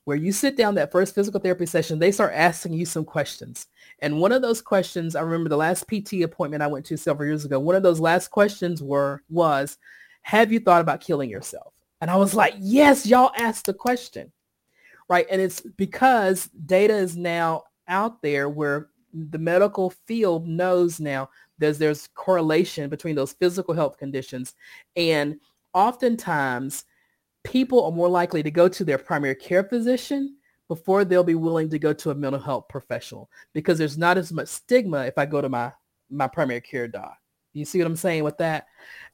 where you sit down that first physical therapy session, they start asking you some questions. And one of those questions, I remember the last PT appointment I went to several years ago, one of those last questions were was, have you thought about killing yourself? And I was like, yes, y'all asked the question. Right. And it's because data is now out there where the medical field knows now there's there's correlation between those physical health conditions and oftentimes people are more likely to go to their primary care physician before they'll be willing to go to a mental health professional because there's not as much stigma if I go to my my primary care doc. You see what I'm saying with that?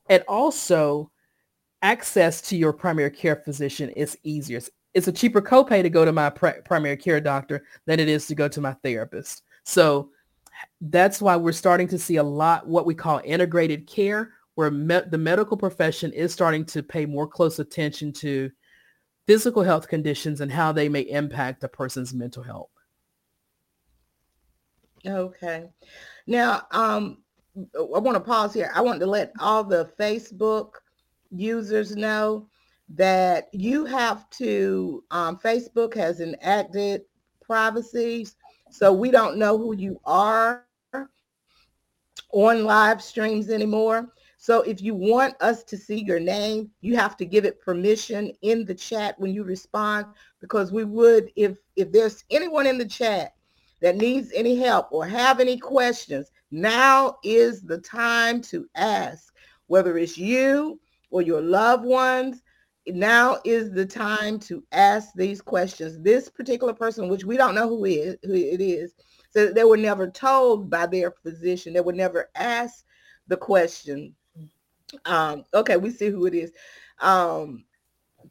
And also access to your primary care physician is easier. It's a cheaper copay to go to my primary care doctor than it is to go to my therapist. So that's why we're starting to see a lot what we call integrated care, where me- the medical profession is starting to pay more close attention to physical health conditions and how they may impact a person's mental health. Okay. Now, um, I want to pause here. I want to let all the Facebook users know that you have to, um, Facebook has enacted privacy. So we don't know who you are on live streams anymore. So if you want us to see your name, you have to give it permission in the chat when you respond because we would if if there's anyone in the chat that needs any help or have any questions, now is the time to ask. Whether it's you or your loved ones, now is the time to ask these questions. This particular person, which we don't know who is who it is, so they were never told by their physician. They were never asked the question. Um, okay, we see who it is. Um,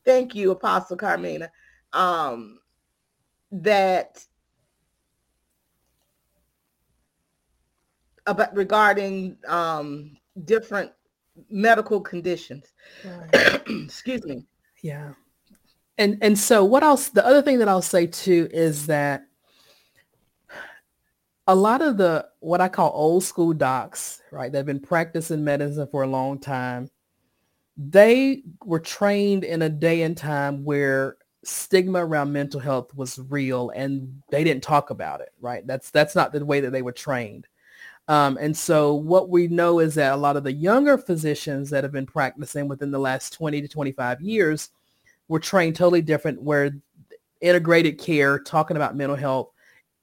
thank you, Apostle Carmina. Um, that about regarding um, different medical conditions. Right. Excuse me. Yeah. And and so what else the other thing that I'll say too is that a lot of the what I call old school docs, right, that have been practicing medicine for a long time, they were trained in a day and time where stigma around mental health was real and they didn't talk about it, right? That's that's not the way that they were trained. Um, and so what we know is that a lot of the younger physicians that have been practicing within the last 20 to 25 years were trained totally different where integrated care, talking about mental health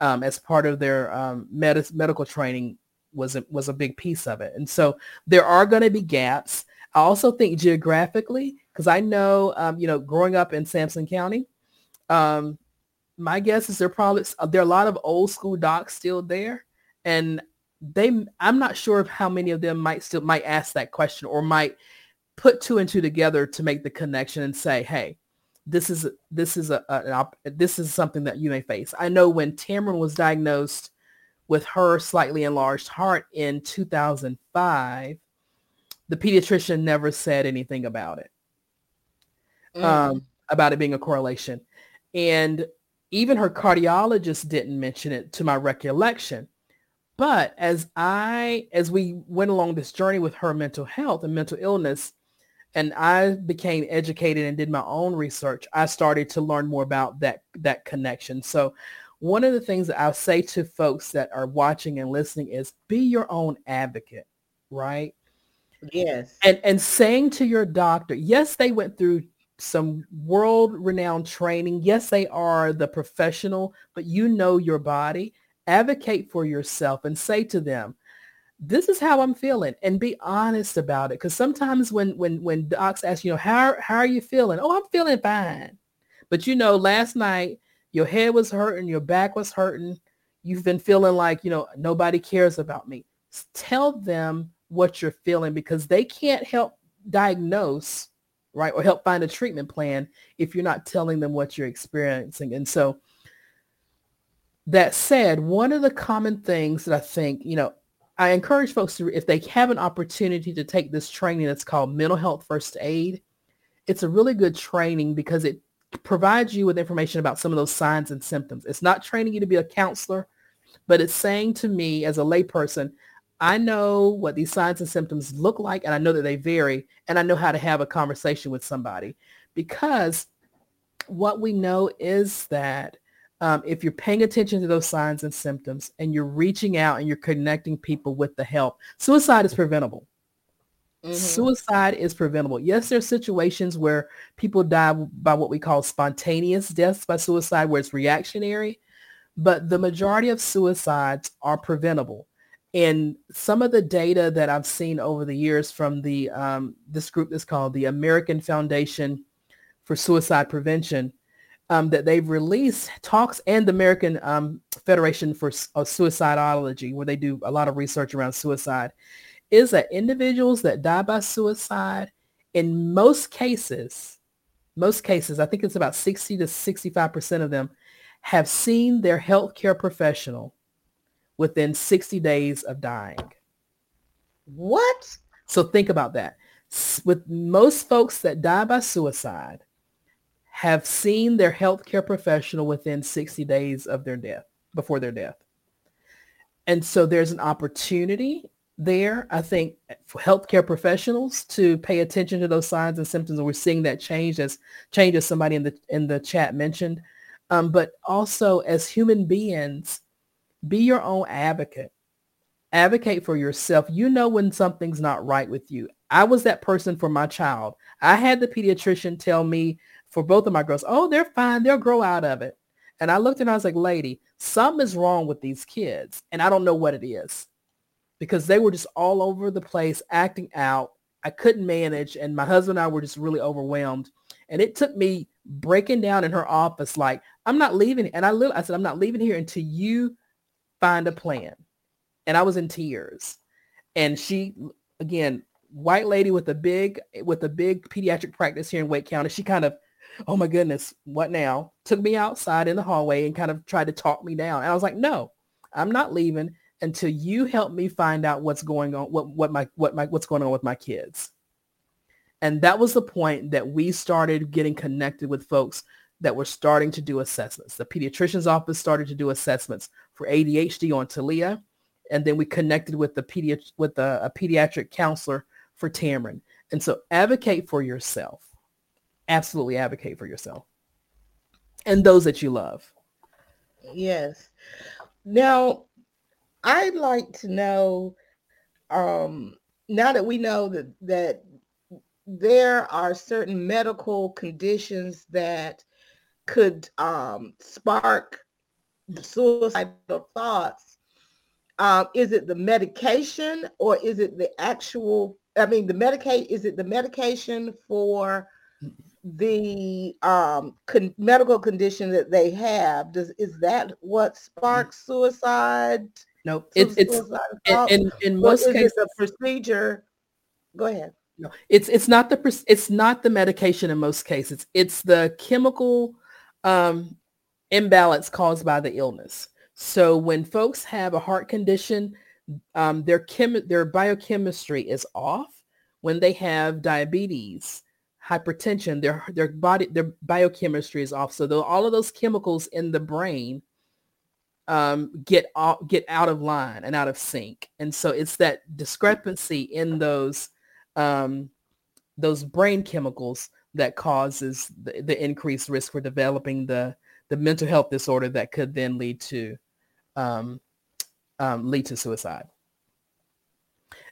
um, as part of their um, med- medical training was a, was a big piece of it. And so there are going to be gaps. I also think geographically, because I know, um, you know, growing up in Sampson County, um, my guess is there probably there are a lot of old school docs still there, and they I'm not sure of how many of them might still might ask that question or might put two and two together to make the connection and say, hey, this is this is a, a, this is something that you may face. I know when Tamron was diagnosed with her slightly enlarged heart in 2005, the pediatrician never said anything about it, mm. um, about it being a correlation. And even her cardiologist didn't mention it to my recollection. But as I, as we went along this journey with her mental health and mental illness, and I became educated and did my own research, I started to learn more about that that connection. So one of the things that I'll say to folks that are watching and listening is be your own advocate, right? Yes. And and saying to your doctor, yes, they went through some world renowned training. Yes, they are the professional, but you know your body advocate for yourself and say to them, this is how I'm feeling and be honest about it. Cause sometimes when, when, when docs ask, you know, how, how are you feeling? Oh, I'm feeling fine. But you know, last night your head was hurting, your back was hurting. You've been feeling like, you know, nobody cares about me. Tell them what you're feeling because they can't help diagnose, right? Or help find a treatment plan if you're not telling them what you're experiencing. And so that said, one of the common things that I think, you know, I encourage folks to, if they have an opportunity to take this training that's called mental health first aid, it's a really good training because it provides you with information about some of those signs and symptoms. It's not training you to be a counselor, but it's saying to me as a layperson, I know what these signs and symptoms look like, and I know that they vary, and I know how to have a conversation with somebody because what we know is that um, if you're paying attention to those signs and symptoms and you're reaching out and you're connecting people with the help, suicide is preventable. Mm-hmm. Suicide is preventable. Yes, there are situations where people die by what we call spontaneous deaths by suicide, where it's reactionary, but the majority of suicides are preventable. And some of the data that I've seen over the years from the um, this group that's called the American Foundation for Suicide Prevention um, that they've released talks and the American um, Federation for uh, Suicidology, where they do a lot of research around suicide, is that individuals that die by suicide, in most cases, most cases, I think it's about 60 to 65% of them, have seen their healthcare professional within 60 days of dying. What? So think about that. With most folks that die by suicide, have seen their healthcare professional within 60 days of their death, before their death. And so there's an opportunity there, I think, for healthcare professionals to pay attention to those signs and symptoms. And we're seeing that change as change as somebody in the in the chat mentioned. Um, but also as human beings, be your own advocate. advocate for yourself. You know when something's not right with you. I was that person for my child. I had the pediatrician tell me for both of my girls, oh, they're fine. They'll grow out of it. And I looked and I was like, lady, something is wrong with these kids. And I don't know what it is because they were just all over the place acting out. I couldn't manage. And my husband and I were just really overwhelmed. And it took me breaking down in her office like, I'm not leaving. And I, literally I said, I'm not leaving here until you find a plan. And I was in tears. And she, again, white lady with a big, with a big pediatric practice here in Wake County, she kind of, oh my goodness, what now? Took me outside in the hallway and kind of tried to talk me down. And I was like, no, I'm not leaving until you help me find out what's going on, what, what my, what my, what's going on with my kids. And that was the point that we started getting connected with folks that were starting to do assessments. The pediatrician's office started to do assessments for ADHD on Talia. And then we connected with the pedi- with a, a pediatric counselor for Tamron. And so advocate for yourself. Absolutely advocate for yourself and those that you love. Yes. Now, I'd like to know, um, now that we know that, that there are certain medical conditions that could um, spark suicidal thoughts. Uh, is it the medication or is it the actual, I mean, the medicate, is it the medication for the um, con- medical condition that they have? Does, is that what sparks suicide? No, it, it's in, in, in most cases, the procedure. Go ahead. No, it's it's not the it's not the medication in most cases. It's the chemical um, imbalance caused by the illness. So when folks have a heart condition, um, their chem their biochemistry is off. When they have diabetes, hypertension, their their body their biochemistry is off. So the, all of those chemicals in the brain um, get out, get out of line and out of sync. And so it's that discrepancy in those um, those brain chemicals that causes the, the, increased risk for developing the the mental health disorder that could then lead to um, um, lead to suicide.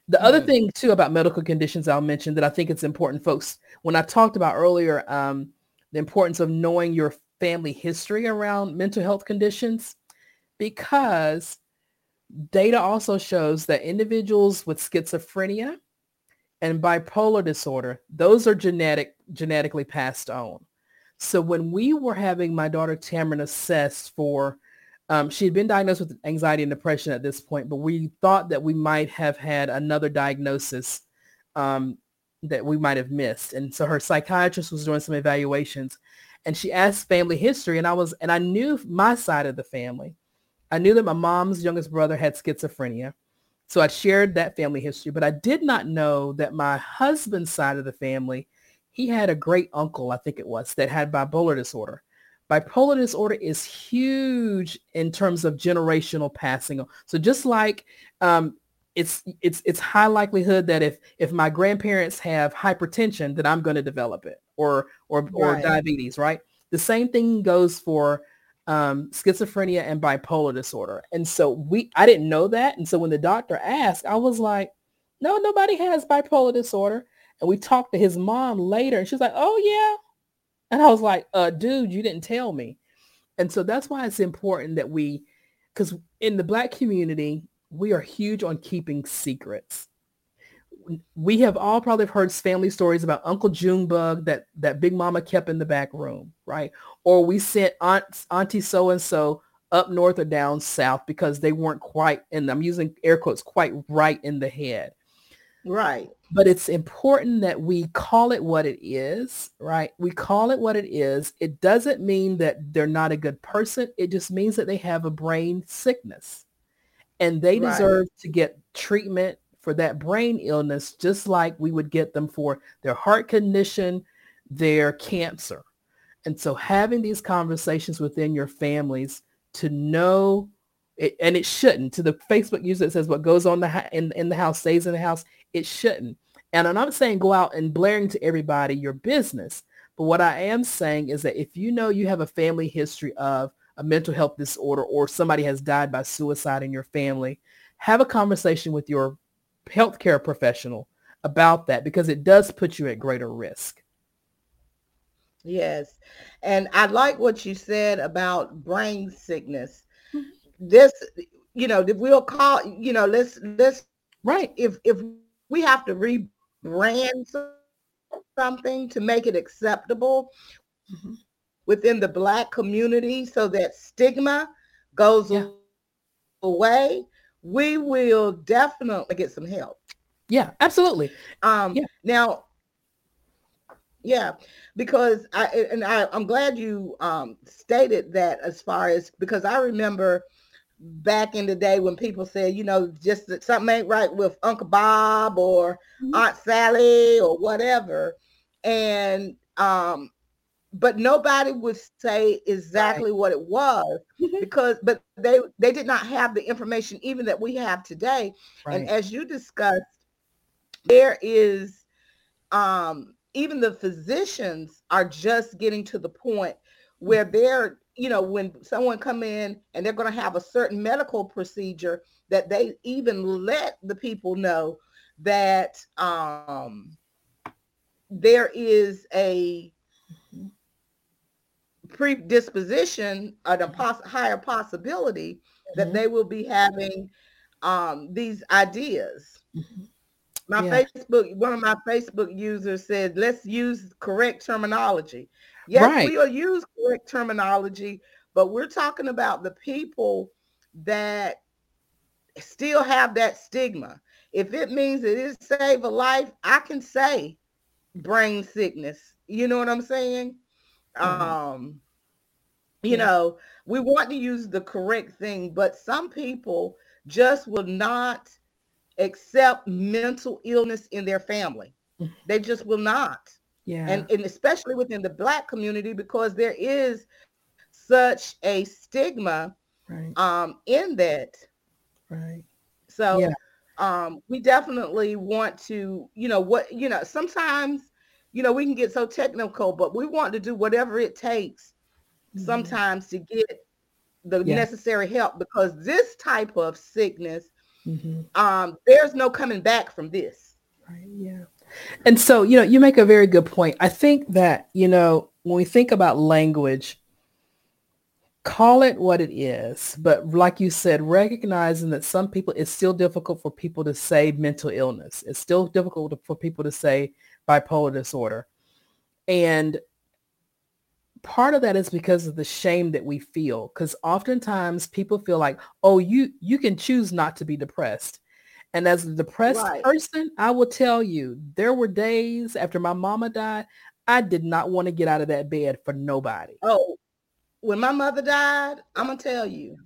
The mm other thing too about medical conditions I'll mention that I think it's important, folks. When I talked about earlier um, the importance of knowing your family history around mental health conditions, because data also shows that individuals with schizophrenia and bipolar disorder, those are genetic, genetically passed on. So when we were having my daughter Tamron assessed for, um, she had been diagnosed with anxiety and depression at this point, but we thought that we might have had another diagnosis um, that we might have missed. And so her psychiatrist was doing some evaluations and she asked family history and I was, and I knew my side of the family. I knew that my mom's youngest brother had schizophrenia. So I shared that family history, but I did not know that my husband's side of the family, he had a great uncle, I think it was, that had bipolar disorder. Bipolar disorder is huge in terms of generational passing. So just like um, it's it's it's high likelihood that if if my grandparents have hypertension, that I'm going to develop it, or or or right. diabetes, right? The same thing goes for um, schizophrenia and bipolar disorder. And so we, I didn't know that. And so when the doctor asked, I was like, no, nobody has bipolar disorder. And we talked to his mom later and she's like, oh yeah. And I was like, uh, dude, you didn't tell me. And so that's why it's important that we, because in the black community, we are huge on keeping secrets we have all probably heard family stories about Uncle Junebug that that Big Mama kept in the back room, right? Or we sent Aunt Auntie so and so up north or down south because they weren't quite, and I'm using air quotes, quite right in the head. Right. But it's important that we call it what it is, right? We call it what it is. It doesn't mean that they're not a good person. It just means that they have a brain sickness and they right. deserve to get treatment for that brain illness, just like we would get them for their heart condition, their cancer. And so having these conversations within your families to know, it, and it shouldn't, to the Facebook user that says what goes on the in, in the house stays in the house, it shouldn't. And I'm not saying go out and blaring to everybody your business. But what I am saying is that if you know you have a family history of a mental health disorder or somebody has died by suicide in your family, have a conversation with your healthcare professional about that because it does put you at greater risk. Yes. And I like what you said about brain sickness. Mm-hmm. This, you know, we'll call, you know, let's let's right. If if we have to rebrand something to make it acceptable mm-hmm. within the black community so that stigma goes yeah. away, we will definitely get some help. Yeah, absolutely. Um, yeah. Now, yeah, because I and I, I'm glad you um, stated that as far as because I remember back in the day when people said, you know, just that something ain't right with Uncle Bob or mm-hmm. Aunt Sally or whatever, and um, but nobody would say exactly right. what it was mm-hmm. because but they they did not have the information even that we have today right. and as you discussed there is um even the physicians are just getting to the point where they're you know when someone come in and they're going to have a certain medical procedure that they even let the people know that um there is a predisposition or the poss- higher possibility mm-hmm. that they will be having um, these ideas. Mm-hmm. My yeah. Facebook, one of my Facebook users said, let's use correct terminology. Yes, right. we will use correct terminology, but we're talking about the people that still have that stigma. If it means that it save a life, I can say brain sickness. You know what I'm saying? Mm-hmm. Um, you yeah. know, we want to use the correct thing, but some people just will not accept mental illness in their family. Mm. They just will not. Yeah. And, and especially within the black community, because there is such a stigma right. um, in that. Right. So yeah. um, we definitely want to, you know, what, you know, sometimes, you know, we can get so technical, but we want to do whatever it takes mm-hmm. sometimes to get the yeah. necessary help because this type of sickness, mm-hmm. um, there's no coming back from this. Right. Yeah. And so, you know, you make a very good point. I think that, you know, when we think about language, call it what it is. But like you said, recognizing that some people, it's still difficult for people to say mental illness. It's still difficult for people to say bipolar disorder. And part of that is because of the shame that we feel because oftentimes people feel like oh you you can choose not to be depressed and as a depressed right. person i will tell you there were days after my mama died i did not want to get out of that bed for nobody oh when my mother died i'm gonna tell you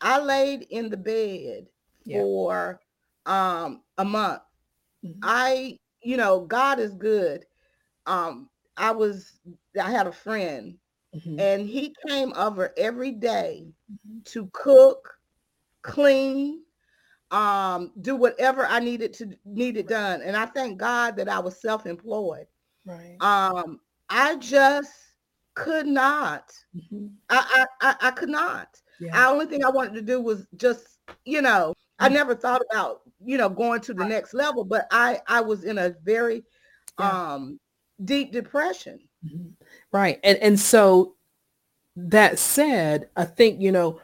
i laid in the bed yeah. for um a month mm-hmm. i you know god is good um I was I had a friend mm-hmm. and he came over every day mm-hmm. to cook, clean, um, do whatever I needed to needed done. And I thank God that I was self-employed. Right. Um, I just could not. Mm-hmm. I, I, I could not. Yeah. The only thing I wanted to do was just, you know, I mm. never thought about, you know, going to the next level, but I I was in a very yeah. um deep depression. Mm-hmm. Right. And and so that said, I think, you know,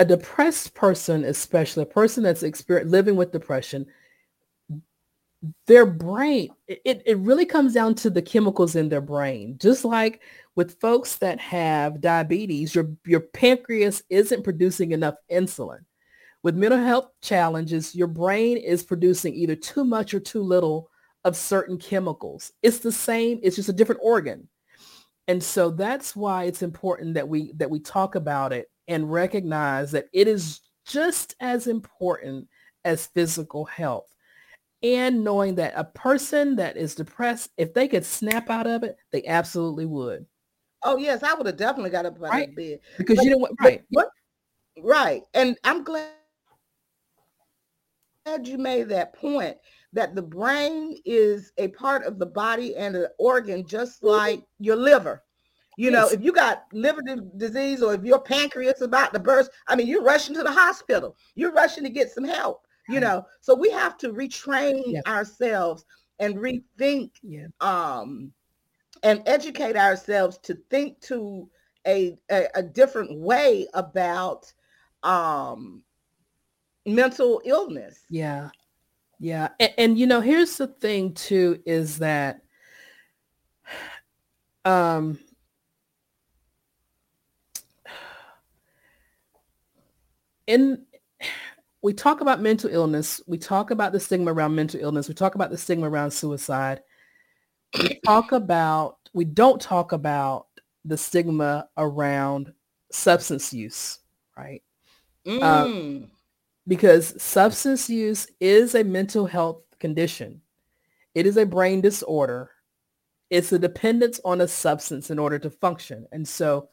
a depressed person, especially a person that's living with depression, their brain, it, it really comes down to the chemicals in their brain. Just like with folks that have diabetes, your, your pancreas isn't producing enough insulin. With mental health challenges, your brain is producing either too much or too little of certain chemicals. It's the same, it's just a different organ. And so that's why it's important that we that we talk about it and recognize that it is just as important as physical health. And knowing that a person that is depressed, if they could snap out of it, they absolutely would. Oh yes, I would have definitely got up out right. of bed. Because but, you know what, right. What, right. And I'm glad you made that point that the brain is a part of the body and an organ just like your liver. You know, if you got liver disease or if your pancreas is about to burst, I mean, you're rushing to the hospital. You're rushing to get some help. You know, so we have to retrain ourselves and rethink um and educate ourselves to think to a, a, a different way about um mental illness. Yeah. Yeah. And, and, you know, here's the thing too, is that um in we talk about mental illness, we talk about the stigma around mental illness, we talk about the stigma around suicide. We talk about we don't talk about the stigma around substance use, right? Um, mm. because substance use is a mental health condition. It is a brain disorder. It's a dependence on a substance in order to function. And so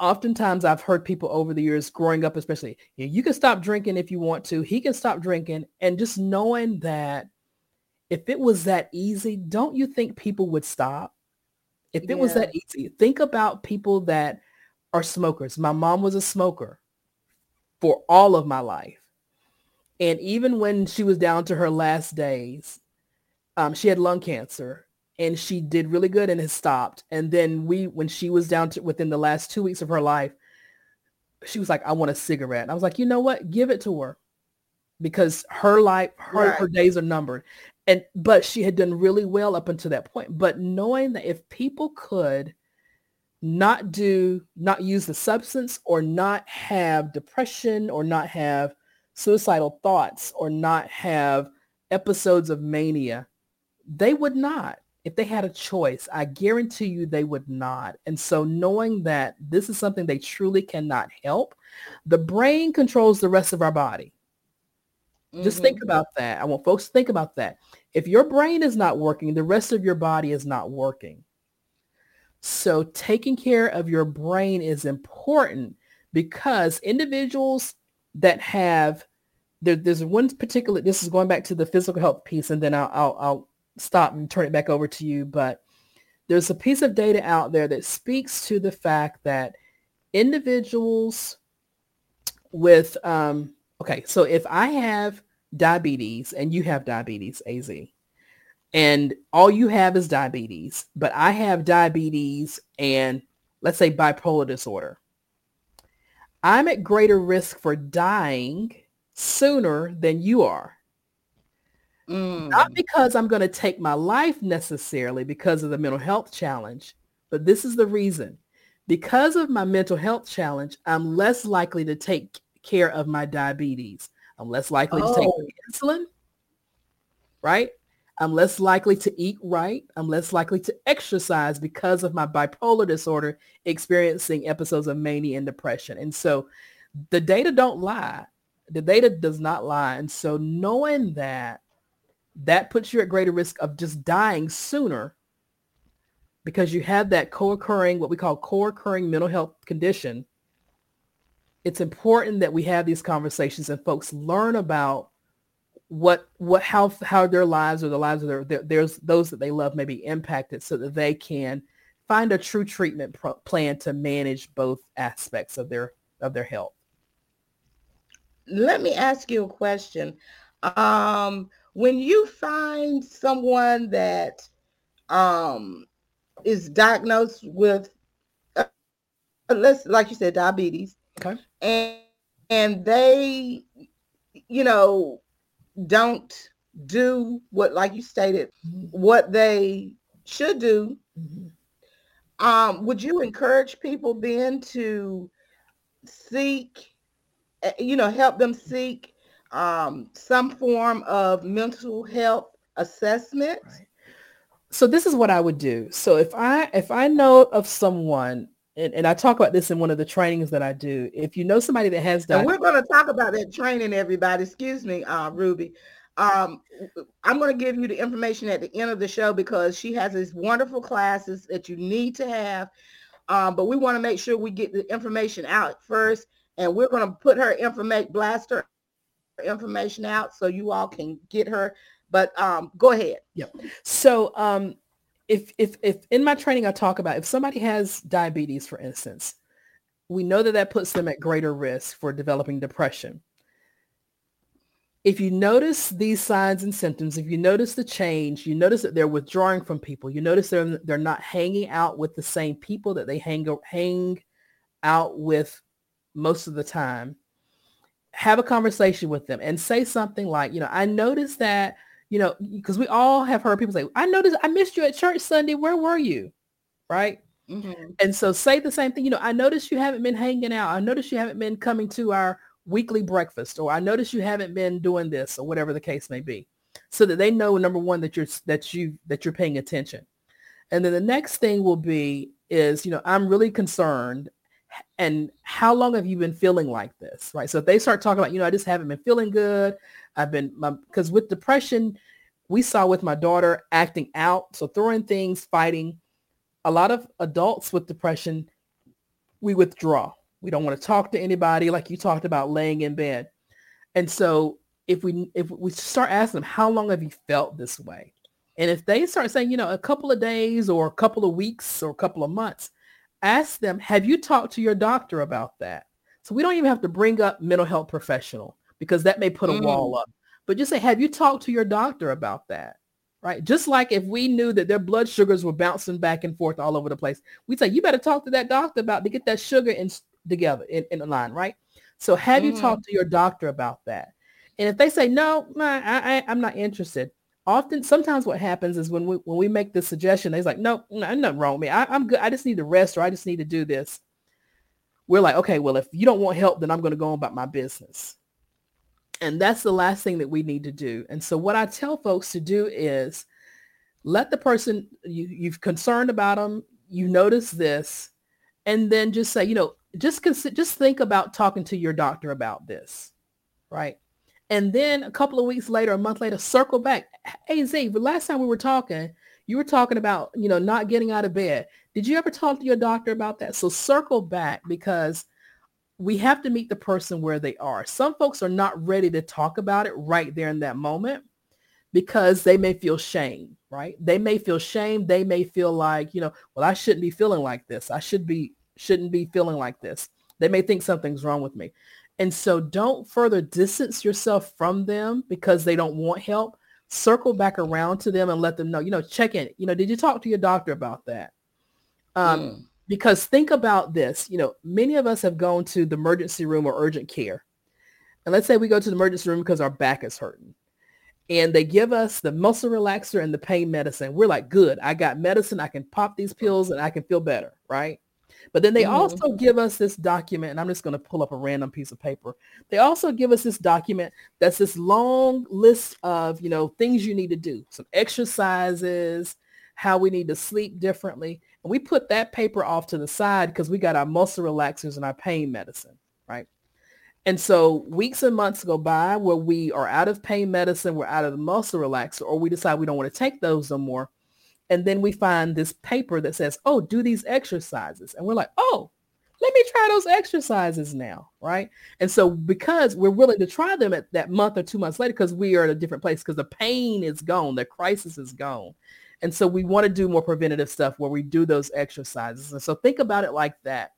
oftentimes I've heard people over the years growing up, especially, you can stop drinking if you want to. He can stop drinking. And just knowing that if it was that easy, don't you think people would stop? If it yeah. was that easy, think about people that are smokers. My mom was a smoker for all of my life. And even when she was down to her last days, um, she had lung cancer and she did really good and has stopped. And then we, when she was down to within the last two weeks of her life, she was like, I want a cigarette. And I was like, you know what? Give it to her because her life, her, right. her days are numbered and but she had done really well up until that point but knowing that if people could not do not use the substance or not have depression or not have suicidal thoughts or not have episodes of mania they would not if they had a choice i guarantee you they would not and so knowing that this is something they truly cannot help the brain controls the rest of our body Mm-hmm. Just think mm-hmm. about that. I want folks to think about that. If your brain is not working, the rest of your body is not working. So taking care of your brain is important because individuals that have there, there's one particular this is going back to the physical health piece and then I'll, I'll, I'll stop and turn it back over to you but there's a piece of data out there that speaks to the fact that individuals with um, Okay, so if I have diabetes and you have diabetes, AZ, and all you have is diabetes, but I have diabetes and let's say bipolar disorder, I'm at greater risk for dying sooner than you are. Mm. Not because I'm going to take my life necessarily because of the mental health challenge, but this is the reason. Because of my mental health challenge, I'm less likely to take care of my diabetes. I'm less likely oh. to take oh. insulin, right? I'm less likely to eat right. I'm less likely to exercise because of my bipolar disorder, experiencing episodes of mania and depression. And so the data don't lie. The data does not lie. And so knowing that, that puts you at greater risk of just dying sooner because you have that co-occurring, what we call co-occurring mental health condition. It's important that we have these conversations and folks learn about what what how how their lives or the lives of their, their there's those that they love may be impacted so that they can find a true treatment pro- plan to manage both aspects of their of their health. Let me ask you a question. Um when you find someone that um is diagnosed with uh, let's like you said diabetes Okay. And and they, you know, don't do what, like you stated, mm-hmm. what they should do. Mm-hmm. Um, would you encourage people then to seek, eh, you know, help them seek um, some form of mental health assessment? Right. So this is what I would do. So if I if I know of someone and, and I talk about this in one of the trainings that I do. If you know somebody that has and we're going to talk about that training, everybody. Excuse me, uh, Ruby. Um, I'm going to give you the information at the end of the show because she has these wonderful classes that you need to have. Um, but we want to make sure we get the information out first, and we're going to put her information, blast her information out so you all can get her. But um, go ahead. Yep. So um, if if if in my training I talk about if somebody has diabetes, for instance, we know that that puts them at greater risk for developing depression. If you notice these signs and symptoms, if you notice the change, you notice that they're withdrawing from people, you notice they're they're not hanging out with the same people that they hang hang out with most of the time, have a conversation with them and say something like, you know, I noticed that you know, because we all have heard people say, I noticed I missed you at church Sunday. Where were you? Right. Mm-hmm. And so say the same thing. You know, I noticed you haven't been hanging out. I noticed you haven't been coming to our weekly breakfast, or I noticed you haven't been doing this, or whatever the case may be, so that they know number one that you're that you that you're paying attention. And then the next thing will be is, you know, I'm really concerned. And how long have you been feeling like this? Right. So if they start talking about, you know, I just haven't been feeling good. I've been because with depression, we saw with my daughter acting out, so throwing things, fighting. A lot of adults with depression, we withdraw. We don't want to talk to anybody, like you talked about laying in bed. And so if we if we start asking them, how long have you felt this way? And if they start saying, you know, a couple of days or a couple of weeks or a couple of months, ask them, have you talked to your doctor about that? So we don't even have to bring up mental health professional because that may put a mm. wall up. But just say, have you talked to your doctor about that? Right? Just like if we knew that their blood sugars were bouncing back and forth all over the place, we'd say, you better talk to that doctor about to get that sugar in together in, in a line, right? So have mm. you talked to your doctor about that? And if they say, no, I, I, I'm not interested, often sometimes what happens is when we when we make the suggestion, they're like, no, no, nothing wrong with me. I, am good. I just need to rest or I just need to do this. We're like, okay, well, if you don't want help, then I'm going to go on about my business. And that's the last thing that we need to do. And so what I tell folks to do is let the person you, you've concerned about them, you notice this, and then just say, you know, just consider, just think about talking to your doctor about this, right? And then a couple of weeks later, a month later, circle back. Hey Z, last time we were talking, you were talking about, you know, not getting out of bed. Did you ever talk to your doctor about that? So circle back because we have to meet the person where they are. Some folks are not ready to talk about it right there in that moment because they may feel shame, right? They may feel shame. They may feel like, you know, well, I shouldn't be feeling like this. I should be, shouldn't be feeling like this. They may think something's wrong with me. And so don't further distance yourself from them because they don't want help. Circle back around to them and let them know, you know, check in. You know, did you talk to your doctor about that? Um, mm. Because think about this, you know, many of us have gone to the emergency room or urgent care. And let's say we go to the emergency room because our back is hurting. And they give us the muscle relaxer and the pain medicine. We're like, good, I got medicine. I can pop these pills and I can feel better, right? But then they mm-hmm. also give us this document, and I'm just going to pull up a random piece of paper. They also give us this document that's this long list of, you know, things you need to do, some exercises, how we need to sleep differently. And we put that paper off to the side because we got our muscle relaxers and our pain medicine, right? And so weeks and months go by where we are out of pain medicine, we're out of the muscle relaxer, or we decide we don't want to take those no more. And then we find this paper that says, oh, do these exercises. And we're like, oh, let me try those exercises now, right? And so because we're willing to try them at that month or two months later, because we are at a different place, because the pain is gone, the crisis is gone. And so we want to do more preventative stuff where we do those exercises. And so think about it like that.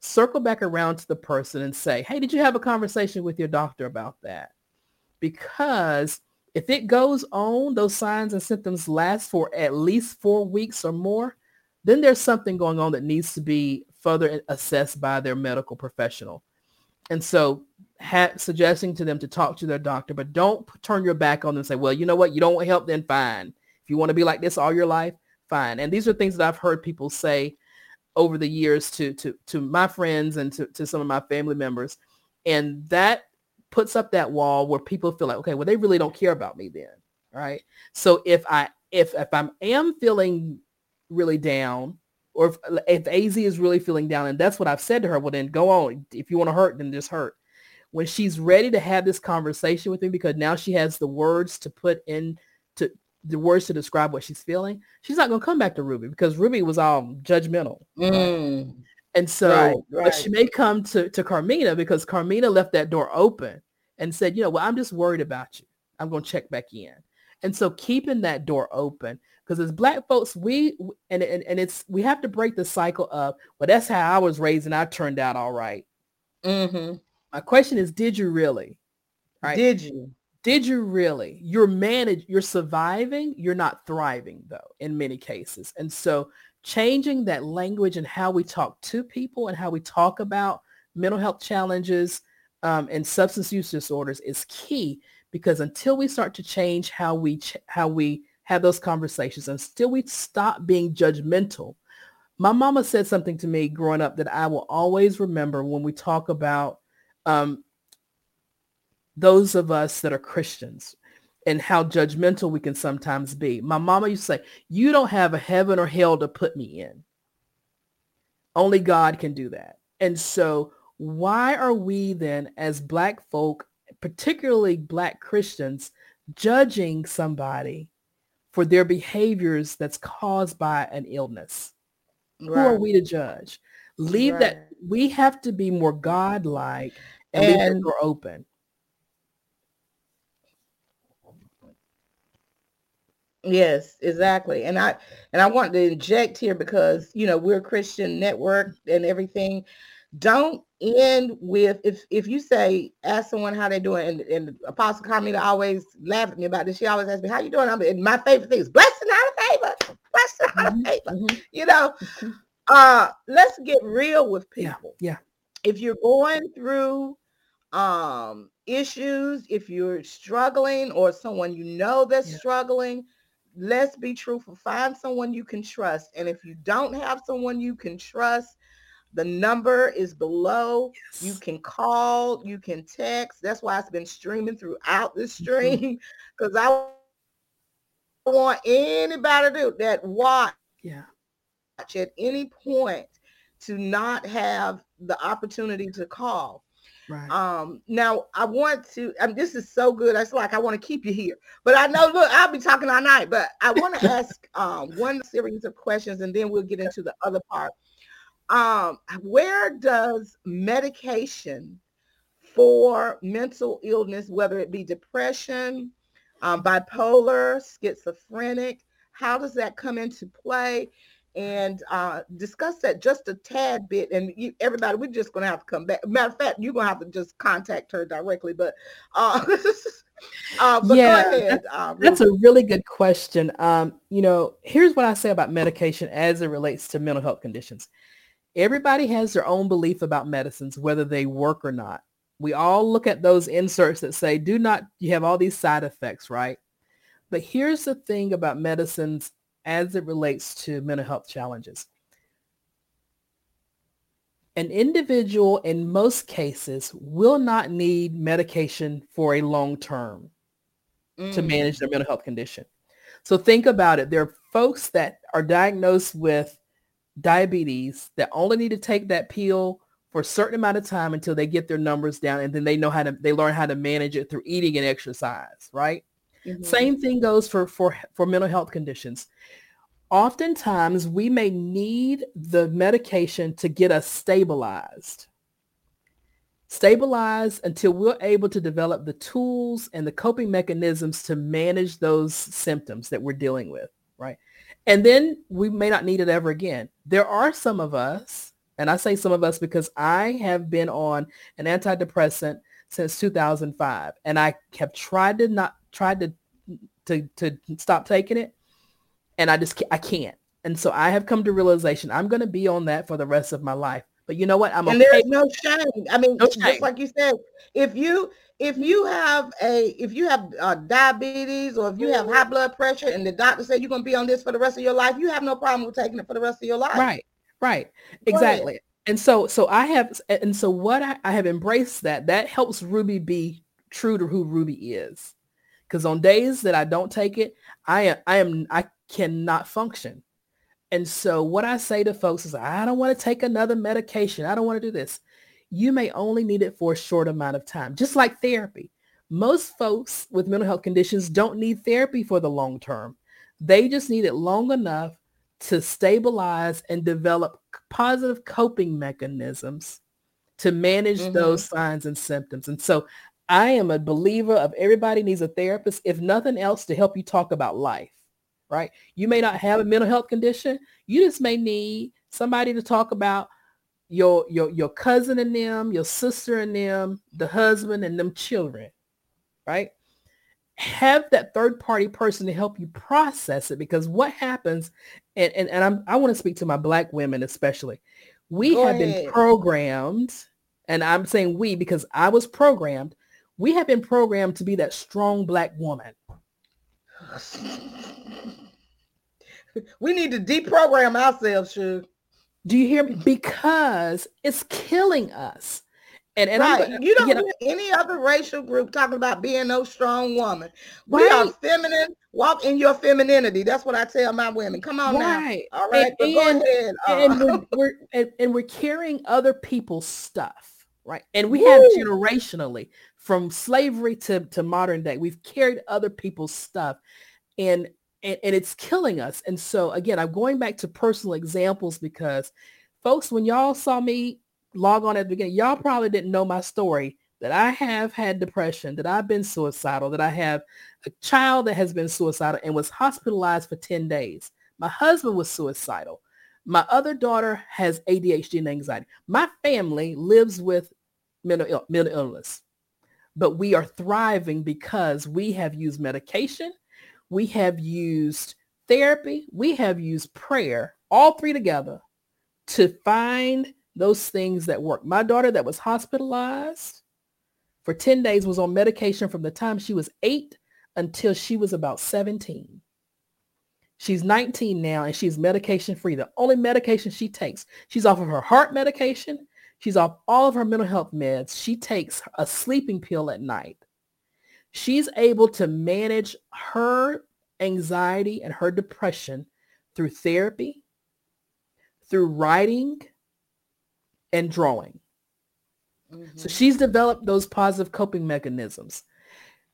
Circle back around to the person and say, hey, did you have a conversation with your doctor about that? Because if it goes on, those signs and symptoms last for at least four weeks or more, then there's something going on that needs to be further assessed by their medical professional. And so ha- suggesting to them to talk to their doctor, but don't turn your back on them and say, well, you know what? You don't want help, then fine. If you want to be like this all your life, fine. And these are things that I've heard people say over the years to to to my friends and to, to some of my family members. And that puts up that wall where people feel like, okay, well, they really don't care about me then. Right. So if I if if I am feeling really down, or if, if AZ is really feeling down, and that's what I've said to her, well then go on. If you want to hurt, then just hurt. When she's ready to have this conversation with me, because now she has the words to put in to the words to describe what she's feeling, she's not going to come back to Ruby because Ruby was all judgmental. Mm. And so right, right. She may come to, to Carmina because Carmina left that door open and said, you know, well, I'm just worried about you. I'm going to check back in. And so keeping that door open, Because as black folks, we and, and and it's we have to break the cycle of well, that's how I was raised and I turned out all right. Mm-hmm. My question is, did you really? Right? Did you? Did you really? You're managed, you're surviving, you're not thriving though, in many cases. And so changing that language and how we talk to people and how we talk about mental health challenges um, and substance use disorders is key because until we start to change how we ch- how we have those conversations and still we stop being judgmental. My mama said something to me growing up that I will always remember when we talk about um, those of us that are Christians and how judgmental we can sometimes be. My mama used to say, you don't have a heaven or hell to put me in. Only God can do that. And so why are we then as black folk, particularly black Christians, judging somebody for their behaviors that's caused by an illness? Right. Who are we to judge? Leave right. that. We have to be more God-like and, and the door open. Yes, exactly. And I and I want to inject here because you know we're a Christian network and everything. Don't end with if if you say ask someone how they're doing and, and Apostle Carmina always laugh at me about this. She always asks me how you doing. I'm and my favorite thing is blessed and out of favor, blessed and out of mm-hmm, favor. Mm-hmm. You know, mm-hmm. uh, let's get real with people. Yeah, yeah. If you're going through um issues, if you're struggling or someone you know that's yeah. struggling let's be truthful. Find someone you can trust. And if you don't have someone you can trust, the number is below. Yes. You can call, you can text. That's why it's been streaming throughout the mm-hmm. stream because I want anybody to that watch yeah. at any point to not have the opportunity to call. Right. Um, now I want to, I mean, this is so good. I It's like, I want to keep you here, but I know, look, I'll be talking all night, but I want to ask um, one series of questions and then we'll get into the other part. Um, where does medication for mental illness, whether it be depression, um, bipolar, schizophrenic, how does that come into play? And uh, discuss that just a tad bit. And you, everybody, we're just going to have to come back. Matter of fact, you're going to have to just contact her directly. But, uh, uh, but yeah, uh, that's a really good question. Um, you know, here's what I say about medication as it relates to mental health conditions. Everybody has their own belief about medicines, whether they work or not. We all look at those inserts that say, do not, you have all these side effects, right? But here's the thing about medicines as it relates to mental health challenges. An individual in most cases will not need medication for a long term mm. to manage their mental health condition. So think about it. There are folks that are diagnosed with diabetes that only need to take that pill for a certain amount of time until they get their numbers down and then they know how to they learn how to manage it through eating and exercise, right? Mm-hmm. Same thing goes for, for, for mental health conditions. Oftentimes, we may need the medication to get us stabilized. Stabilized until we're able to develop the tools and the coping mechanisms to manage those symptoms that we're dealing with, right? And then we may not need it ever again. There are some of us, and I say some of us because I have been on an antidepressant since 2005 and I have tried to not tried to to to stop taking it and I just I can't. And so I have come to realization I'm going to be on that for the rest of my life. But you know what? I'm and okay. there's no shame. I mean, no just like you said, if you if you have a if you have uh, diabetes or if you have high blood pressure and the doctor said you're going to be on this for the rest of your life, you have no problem with taking it for the rest of your life. Right. Right. Go exactly. Ahead. And so so I have and so what I, I have embraced that that helps Ruby be true to who Ruby is. Because on days that I don't take it, I am I am I cannot function. And so what I say to folks is I don't want to take another medication. I don't want to do this. You may only need it for a short amount of time, just like therapy. Most folks with mental health conditions don't need therapy for the long term. They just need it long enough to stabilize and develop positive coping mechanisms to manage mm-hmm. those signs and symptoms. And so I am a believer of everybody needs a therapist, if nothing else, to help you talk about life right? You may not have a mental health condition. You just may need somebody to talk about your your your cousin and them, your sister and them, the husband and them children, right? Have that third party person to help you process it because what happens, and and, and I'm, I want to speak to my black women especially. We Go have ahead. been programmed, and I'm saying we because I was programmed. We have been programmed to be that strong black woman. We need to deprogram ourselves, Shug. Do you hear me? Because it's killing us. And, and right. you don't you know, hear any other racial group talking about being no strong woman. We are feminine. Walk in your femininity. That's what I tell my women. Come on right. now. All right. And, go ahead. And, uh, we're, we're and, and, we're carrying other people's stuff. Right. And we Woo. have generationally from slavery to, to modern day, we've carried other people's stuff. And and, and it's killing us. And so again, I'm going back to personal examples because folks, when y'all saw me log on at the beginning, y'all probably didn't know my story that I have had depression, that I've been suicidal, that I have a child that has been suicidal and was hospitalized for 10 days. My husband was suicidal. My other daughter has ADHD and anxiety. My family lives with mental, Ill- mental illness, but we are thriving because we have used medication we have used therapy, we have used prayer, all three together to find those things that work. My daughter that was hospitalized for 10 days was on medication from the time she was eight until she was about 17. She's 19 now and she's medication free. The only medication she takes, she's off of her heart medication. She's off all of her mental health meds. She takes a sleeping pill at night she's able to manage her anxiety and her depression through therapy, through writing and drawing. Mm-hmm. So she's developed those positive coping mechanisms.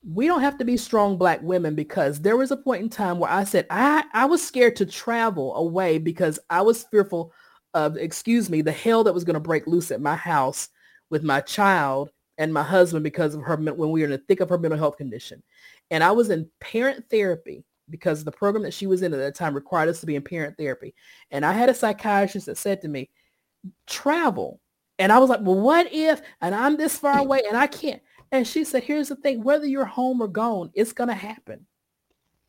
We don't have to be strong black women because there was a point in time where I said I, I was scared to travel away because I was fearful of, excuse me, the hell that was going to break loose at my house with my child and my husband because of her when we were in the thick of her mental health condition. And I was in parent therapy because the program that she was in at that time required us to be in parent therapy. And I had a psychiatrist that said to me, travel. And I was like, well, what if, and I'm this far away and I can't. And she said, here's the thing, whether you're home or gone, it's going to happen.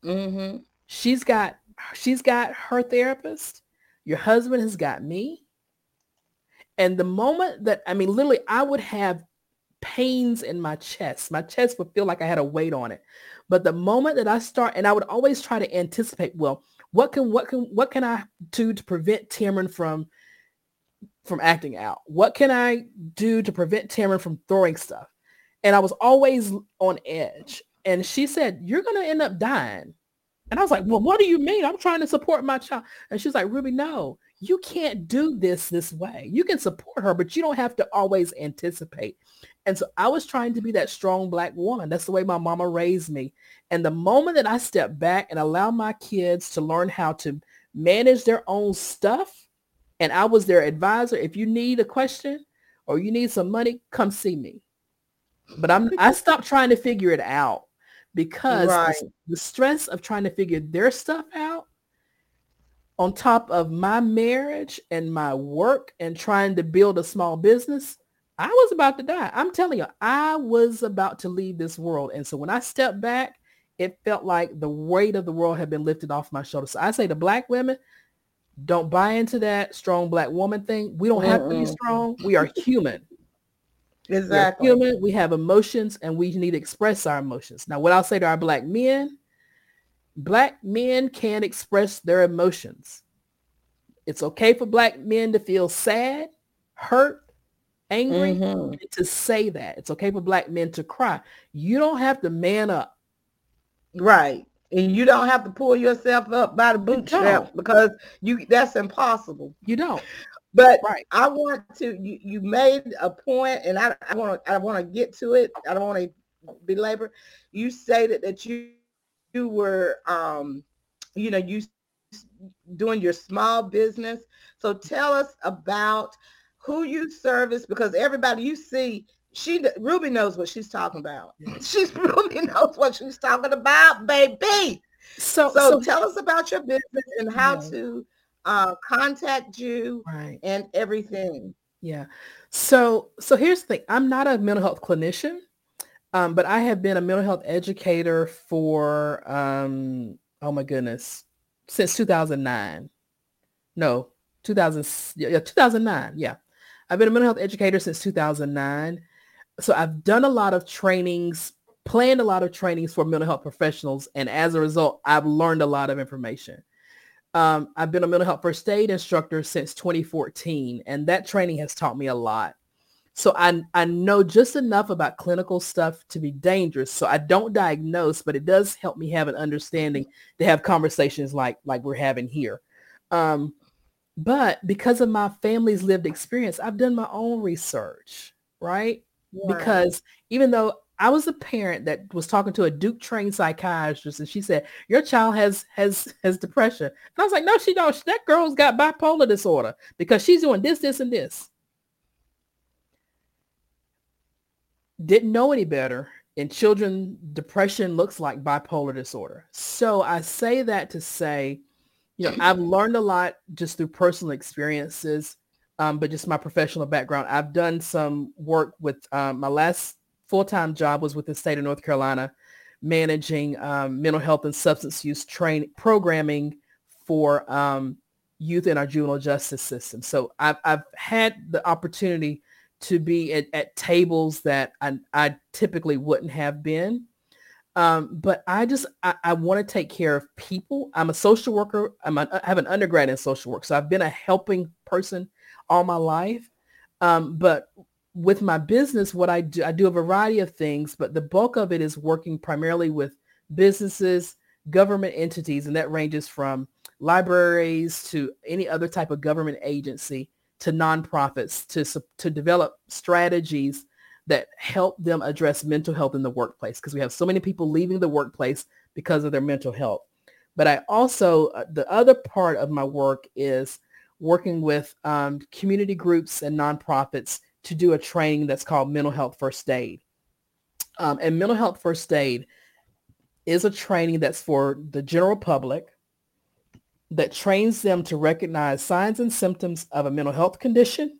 Mm-hmm. She's got, she's got her therapist. Your husband has got me. And the moment that, I mean, literally, I would have pains in my chest. My chest would feel like I had a weight on it. But the moment that I start, and I would always try to anticipate, well, what can what can what can I do to prevent Tamron from from acting out? What can I do to prevent Tamron from throwing stuff? And I was always on edge. And she said, You're gonna end up dying. And I was like, Well, what do you mean? I'm trying to support my child. And she's like, Ruby, no, you can't do this this way. You can support her, but you don't have to always anticipate. And so I was trying to be that strong black woman. That's the way my mama raised me. And the moment that I step back and allow my kids to learn how to manage their own stuff, and I was their advisor, if you need a question or you need some money, come see me. But I'm I stopped trying to figure it out because right. the, the stress of trying to figure their stuff out on top of my marriage and my work and trying to build a small business, I was about to die. I'm telling you, I was about to leave this world. And so when I stepped back, it felt like the weight of the world had been lifted off my shoulders. So I say to black women, don't buy into that strong black woman thing. We don't have to be strong. We are human. Exactly. We're human. We have emotions and we need to express our emotions. Now, what I'll say to our black men black men can express their emotions. It's okay for black men to feel sad, hurt, angry, mm-hmm. to say that. It's okay for black men to cry. You don't have to man up. Right. And you don't have to pull yourself up by the bootstraps because you that's impossible. You don't. But right. I want to you, you made a point and I, I want to I want to get to it. I don't want to belabor. You stated that you you were, um, you know, you doing your small business. So tell us about who you service because everybody you see, she Ruby knows what she's talking about. She's Ruby knows what she's talking about, baby. So, so, so tell us about your business and how yeah. to uh, contact you right. and everything. Yeah. So so here's the thing. I'm not a mental health clinician, um, but I have been a mental health educator for um, oh my goodness, since 2009. No, 2000 yeah, 2009. Yeah. I've been a mental health educator since 2009. So I've done a lot of trainings, planned a lot of trainings for mental health professionals. And as a result, I've learned a lot of information. Um, I've been a mental health first aid instructor since 2014, and that training has taught me a lot. So I, I know just enough about clinical stuff to be dangerous. So I don't diagnose, but it does help me have an understanding to have conversations like like we're having here. Um, but because of my family's lived experience, I've done my own research, right? right? Because even though I was a parent that was talking to a Duke trained psychiatrist and she said, your child has has has depression. And I was like, no, she don't. That girl's got bipolar disorder because she's doing this, this, and this. Didn't know any better. In children, depression looks like bipolar disorder. So I say that to say, you know, I've learned a lot just through personal experiences, um, but just my professional background. I've done some work with um, my last full-time job was with the state of North Carolina, managing um, mental health and substance use training programming for um, youth in our juvenile justice system. So I've, I've had the opportunity to be at, at tables that I, I, typically wouldn't have been. Um, but I just, I, I want to take care of people. I'm a social worker. I'm a, I have an undergrad in social work. So I've been a helping person all my life. Um, but with my business, what I do, I do a variety of things, but the bulk of it is working primarily with businesses, government entities, and that ranges from libraries to any other type of government agency to nonprofits to, to develop strategies that help them address mental health in the workplace because we have so many people leaving the workplace because of their mental health. But I also, uh, the other part of my work is working with um, community groups and nonprofits to do a training that's called mental health first aid. Um, and mental health first aid is a training that's for the general public that trains them to recognize signs and symptoms of a mental health condition,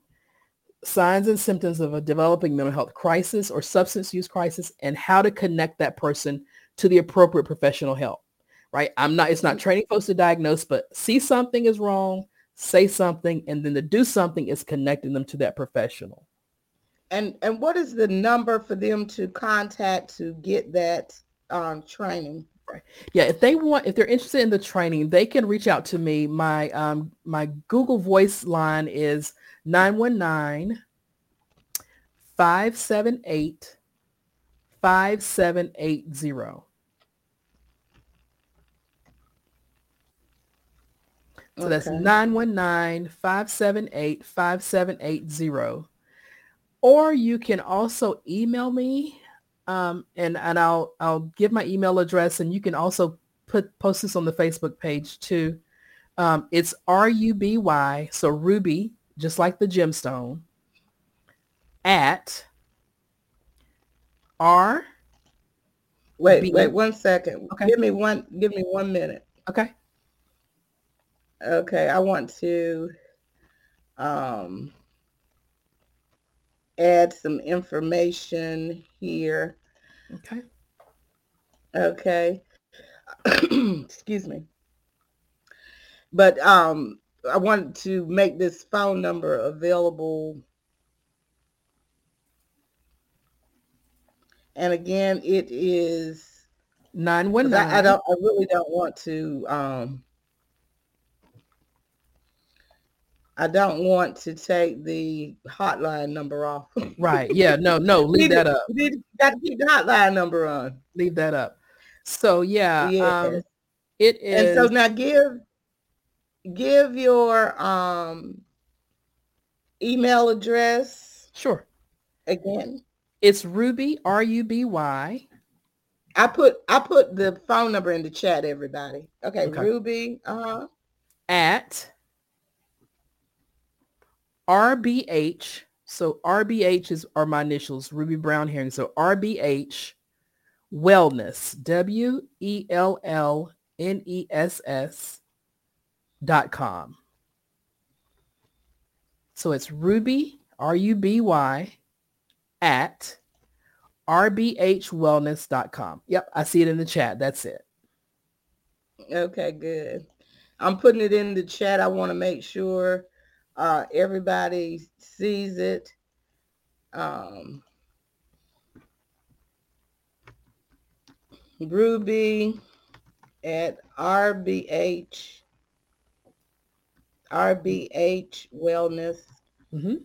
signs and symptoms of a developing mental health crisis or substance use crisis, and how to connect that person to the appropriate professional help. Right? I'm not, it's not training folks to diagnose, but see something is wrong, say something, and then to do something is connecting them to that professional. And and what is the number for them to contact to get that um, training? Yeah, if they want, if they're interested in the training, they can reach out to me. My um my Google Voice line is 919 578 5780. So that's 919-578-5780 or you can also email me um, and, and I'll, I'll give my email address and you can also put post this on the Facebook page too. Um, it's R-U-B-Y, so Ruby, just like the gemstone, at R. Wait, B- wait one second. Okay. Give me one, give me one minute. Okay. Okay. I want to, um, add some information here. Okay. Okay. Excuse me. But um, I want to make this phone number available. And again, it is 919. I, I don't I really don't want to um I don't want to take the hotline number off. right. Yeah. No, no, leave that up. You got to keep the hotline number on. Leave that up. So yeah, yes. um, it is. And so now give, give your um, email address. Sure. Again. It's Ruby, R-U-B-Y. I put I put the phone number in the chat, everybody. Okay, okay. Ruby, uh-huh. At RBH. So RBH is are my initials, Ruby Brown Herring. So RBH Wellness, W E L L N-E-S-S dot com. So it's Ruby, R-U-B-Y, at rbhwellness.com. Yep, I see it in the chat. That's it. Okay, good. I'm putting it in the chat. I want to make sure uh, everybody sees it. Um, Ruby at RBH RBH Wellness mm-hmm.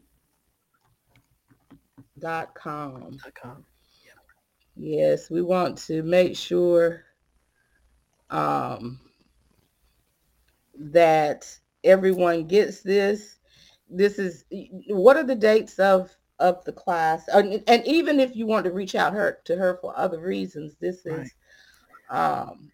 dot com. Dot com. Yep. Yes, we want to make sure um, that everyone gets this. This is what are the dates of of the class, and, and even if you want to reach out her to her for other reasons, this is right. um,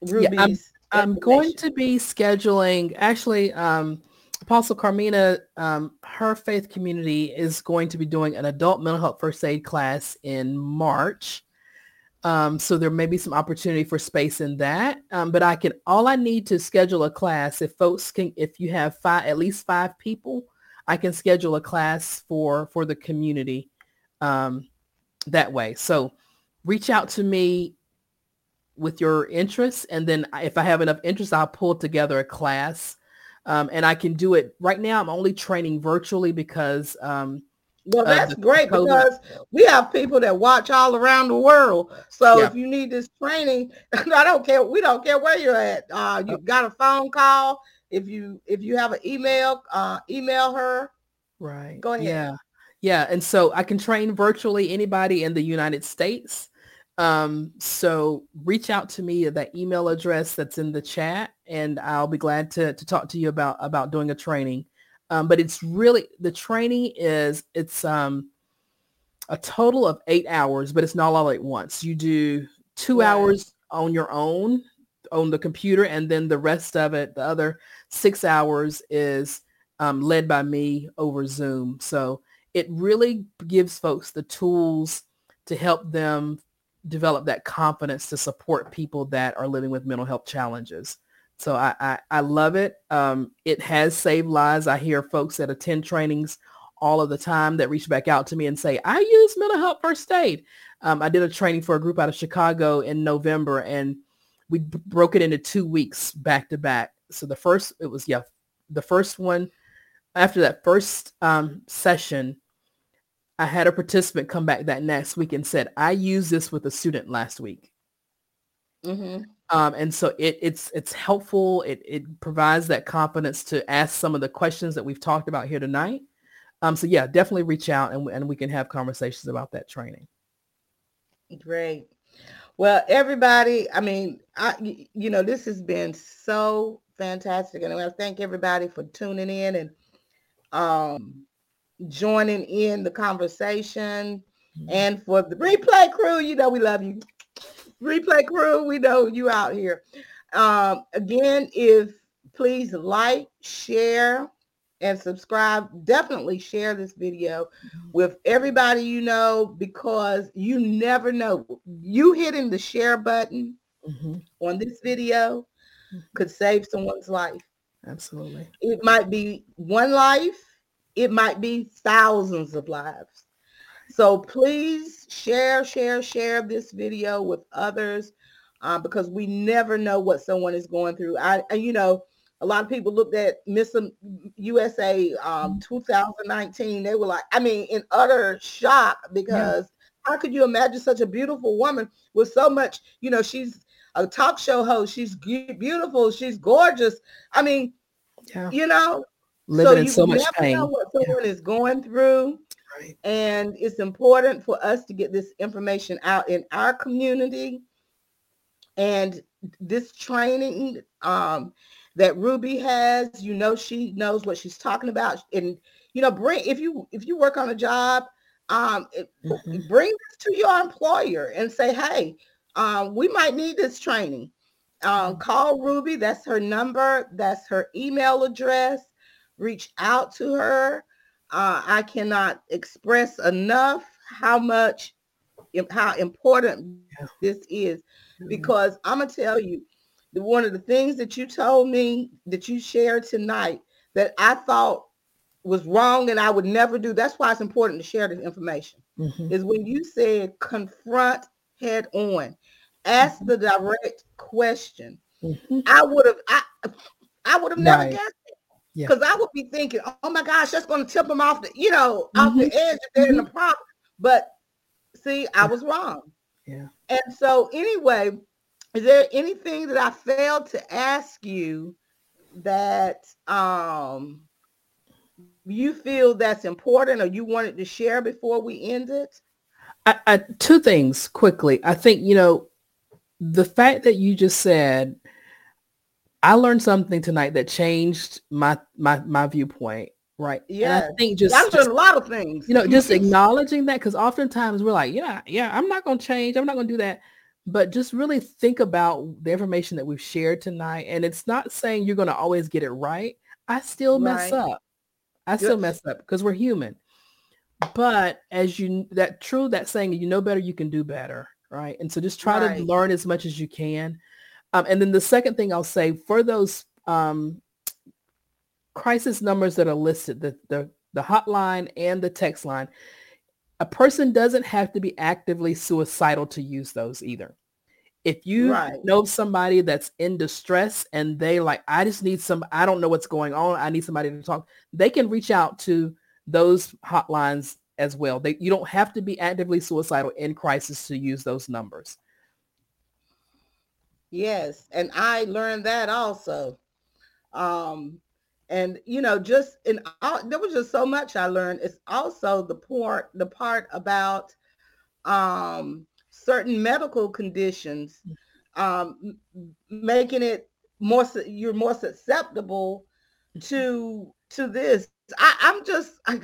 Ruby's. Yeah, I'm, I'm going to be scheduling. Actually, um, Apostle Carmina, um, her faith community is going to be doing an adult mental health first aid class in March. Um, so there may be some opportunity for space in that. Um, but I can, all I need to schedule a class, if folks can, if you have five, at least five people, I can schedule a class for, for the community um, that way. So reach out to me with your interests. And then if I have enough interest, I'll pull together a class. Um, and I can do it right now. I'm only training virtually because um, well, that's uh, great COVID. because we have people that watch all around the world. So yeah. if you need this training, I don't care. We don't care where you're at. Uh, you got a phone call. If you if you have an email, uh, email her. Right. Go ahead. Yeah. Yeah. And so I can train virtually anybody in the United States. Um, so reach out to me at that email address that's in the chat and I'll be glad to, to talk to you about, about doing a training. Um, but it's really, the training is, it's um, a total of eight hours, but it's not all at once. You do two hours on your own on the computer and then the rest of it, the other six hours is um, led by me over Zoom. So it really gives folks the tools to help them develop that confidence to support people that are living with mental health challenges. So I, I, I love it. Um, it has saved lives. I hear folks that attend trainings all of the time that reach back out to me and say, I use mental health first aid. Um, I did a training for a group out of Chicago in November and we b- broke it into two weeks back to back. So the first, it was, yeah, the first one, after that first um, session, I had a participant come back that next week and said, I used this with a student last week. Mm-hmm. Um, and so it, it's it's helpful. It, it provides that confidence to ask some of the questions that we've talked about here tonight. Um, so yeah, definitely reach out and, and we can have conversations about that training. Great. Well, everybody, I mean, I, you know, this has been so fantastic. And I want to thank everybody for tuning in and um, joining in the conversation. Mm-hmm. And for the replay crew, you know, we love you replay crew, we know you out here. Um, again, if please like, share, and subscribe. Definitely share this video mm-hmm. with everybody you know because you never know. You hitting the share button mm-hmm. on this video mm-hmm. could save someone's life. Absolutely. It might be one life. It might be thousands of lives. So please share, share, share this video with others uh, because we never know what someone is going through. I, you know, a lot of people looked at Miss USA um, 2019. They were like, I mean, in utter shock because yeah. how could you imagine such a beautiful woman with so much, you know, she's a talk show host. She's beautiful. She's gorgeous. I mean, yeah. you know, living so in so much pain. Know what someone yeah. is going through. Right. And it's important for us to get this information out in our community. And this training um, that Ruby has, you know, she knows what she's talking about. And, you know, bring, if you, if you work on a job, um, mm-hmm. bring this to your employer and say, hey, um, we might need this training. Um, call Ruby. That's her number. That's her email address. Reach out to her. Uh, I cannot express enough how much, how important this is, because I'm gonna tell you, the, one of the things that you told me that you shared tonight that I thought was wrong and I would never do. That's why it's important to share this information. Mm-hmm. Is when you said confront head on, ask mm-hmm. the direct question. Mm-hmm. I would have I I would have never right. guessed. Because yeah. I would be thinking, oh my gosh, that's going to tip them off the, you know, off the mm-hmm. edge if they're in the mm-hmm. problem. But see, I was wrong. Yeah. And so anyway, is there anything that I failed to ask you that um you feel that's important or you wanted to share before we end it? I, I, two things quickly. I think, you know, the fact that you just said, I learned something tonight that changed my my my viewpoint. Right. Yeah. I think just learned a lot of things. You know, just acknowledging that because oftentimes we're like, yeah, yeah, I'm not gonna change. I'm not gonna do that. But just really think about the information that we've shared tonight. And it's not saying you're gonna always get it right. I still mess right. up. I still mess up because we're human. But as you that true that saying you know better, you can do better, right? And so just try right. to learn as much as you can. Um, and then the second thing I'll say for those um, crisis numbers that are listed, the, the the hotline and the text line, a person doesn't have to be actively suicidal to use those either. If you right. know somebody that's in distress and they like, I just need some, I don't know what's going on. I need somebody to talk. They can reach out to those hotlines as well. They, you don't have to be actively suicidal in crisis to use those numbers. Yes. And I learned that also. Um, and you know, just in all, there was just so much I learned. It's also the part, the part about um, certain medical conditions, mm. um, making it more you're more susceptible mm-hmm. to to this. I, I'm just I,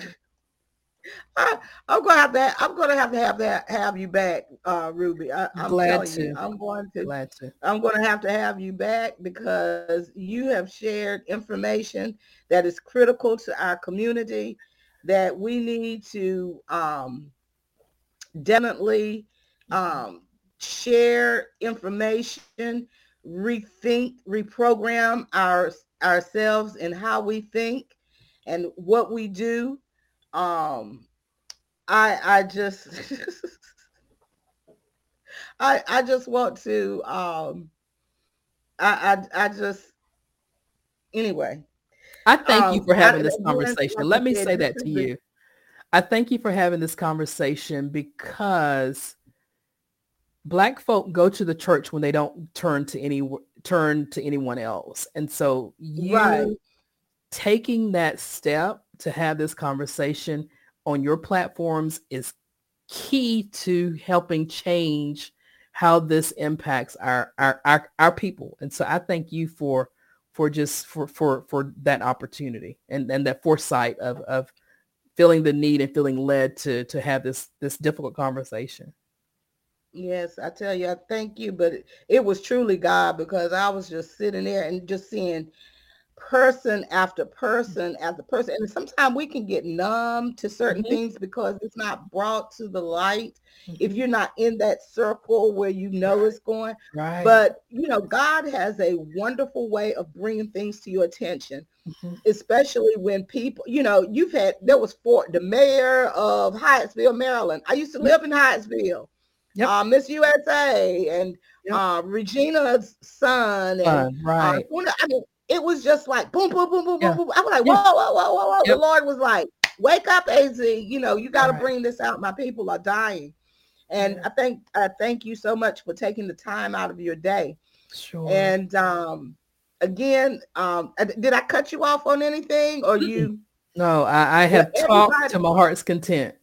I, am gonna have to. I'm gonna have to have that. Have you back, uh, Ruby? I, am glad to. You, I'm going to. Glad to. I'm going to have to have you back because you have shared information that is critical to our community that we need to um, definitely um, share information, rethink, reprogram our ourselves and how we think and what we do. Um, I I just I I just want to um I I, I just anyway. I thank um, you for having I, this conversation. Let me say that to you. I thank you for having this conversation because black folk go to the church when they don't turn to any turn to anyone else. And so you right. taking that step to have this conversation on your platforms is key to helping change how this impacts our, our our our, people. And so I thank you for for just for for for that opportunity and and that foresight of of feeling the need and feeling led to to have this this difficult conversation. Yes, I tell you, I thank you, but it, it was truly God because I was just sitting there and just seeing person after person after person. And sometimes we can get numb to certain mm-hmm. things because it's not brought to the light mm-hmm. if you're not in that circle where you know it's going. Right. But, you know, God has a wonderful way of bringing things to your attention, mm-hmm. especially when people, you know, you've had, there was for the mayor of Hyattsville, Maryland. I used to live in Hyattsville. Yep. Uh, Miss USA and yep. uh, Regina's son. And, uh, right. I mean, it was just like boom, boom, boom, boom, yeah. boom, boom. I was like, whoa, whoa, whoa, whoa, whoa. Yep. The Lord was like, wake up, AZ. You know, you got to right. bring this out. My people are dying. And yeah. I think I thank you so much for taking the time out of your day. Sure. And um, again, um, did I cut you off on anything or you? No, I, I have yeah, talked to my heart's content.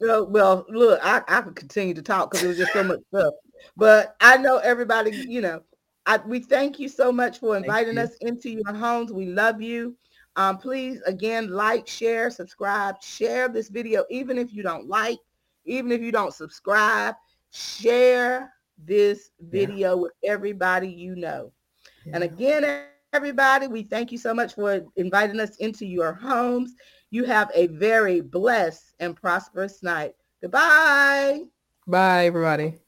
Well, well look, I, I could continue to talk because it was just so much stuff. But I know everybody, you know, I, we thank you so much for inviting us into your homes. We love you. Um, please, again, like, share, subscribe, share this video, even if you don't like, even if you don't subscribe, share this video yeah. with everybody you know. Yeah. And again, everybody, we thank you so much for inviting us into your homes. You have a very blessed and prosperous night. Goodbye. Bye, everybody.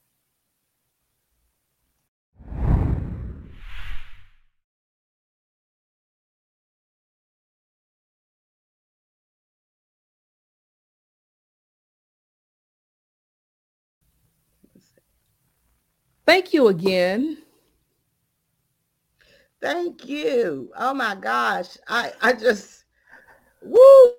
Thank you again. Thank you. Oh my gosh. I, I just, woo,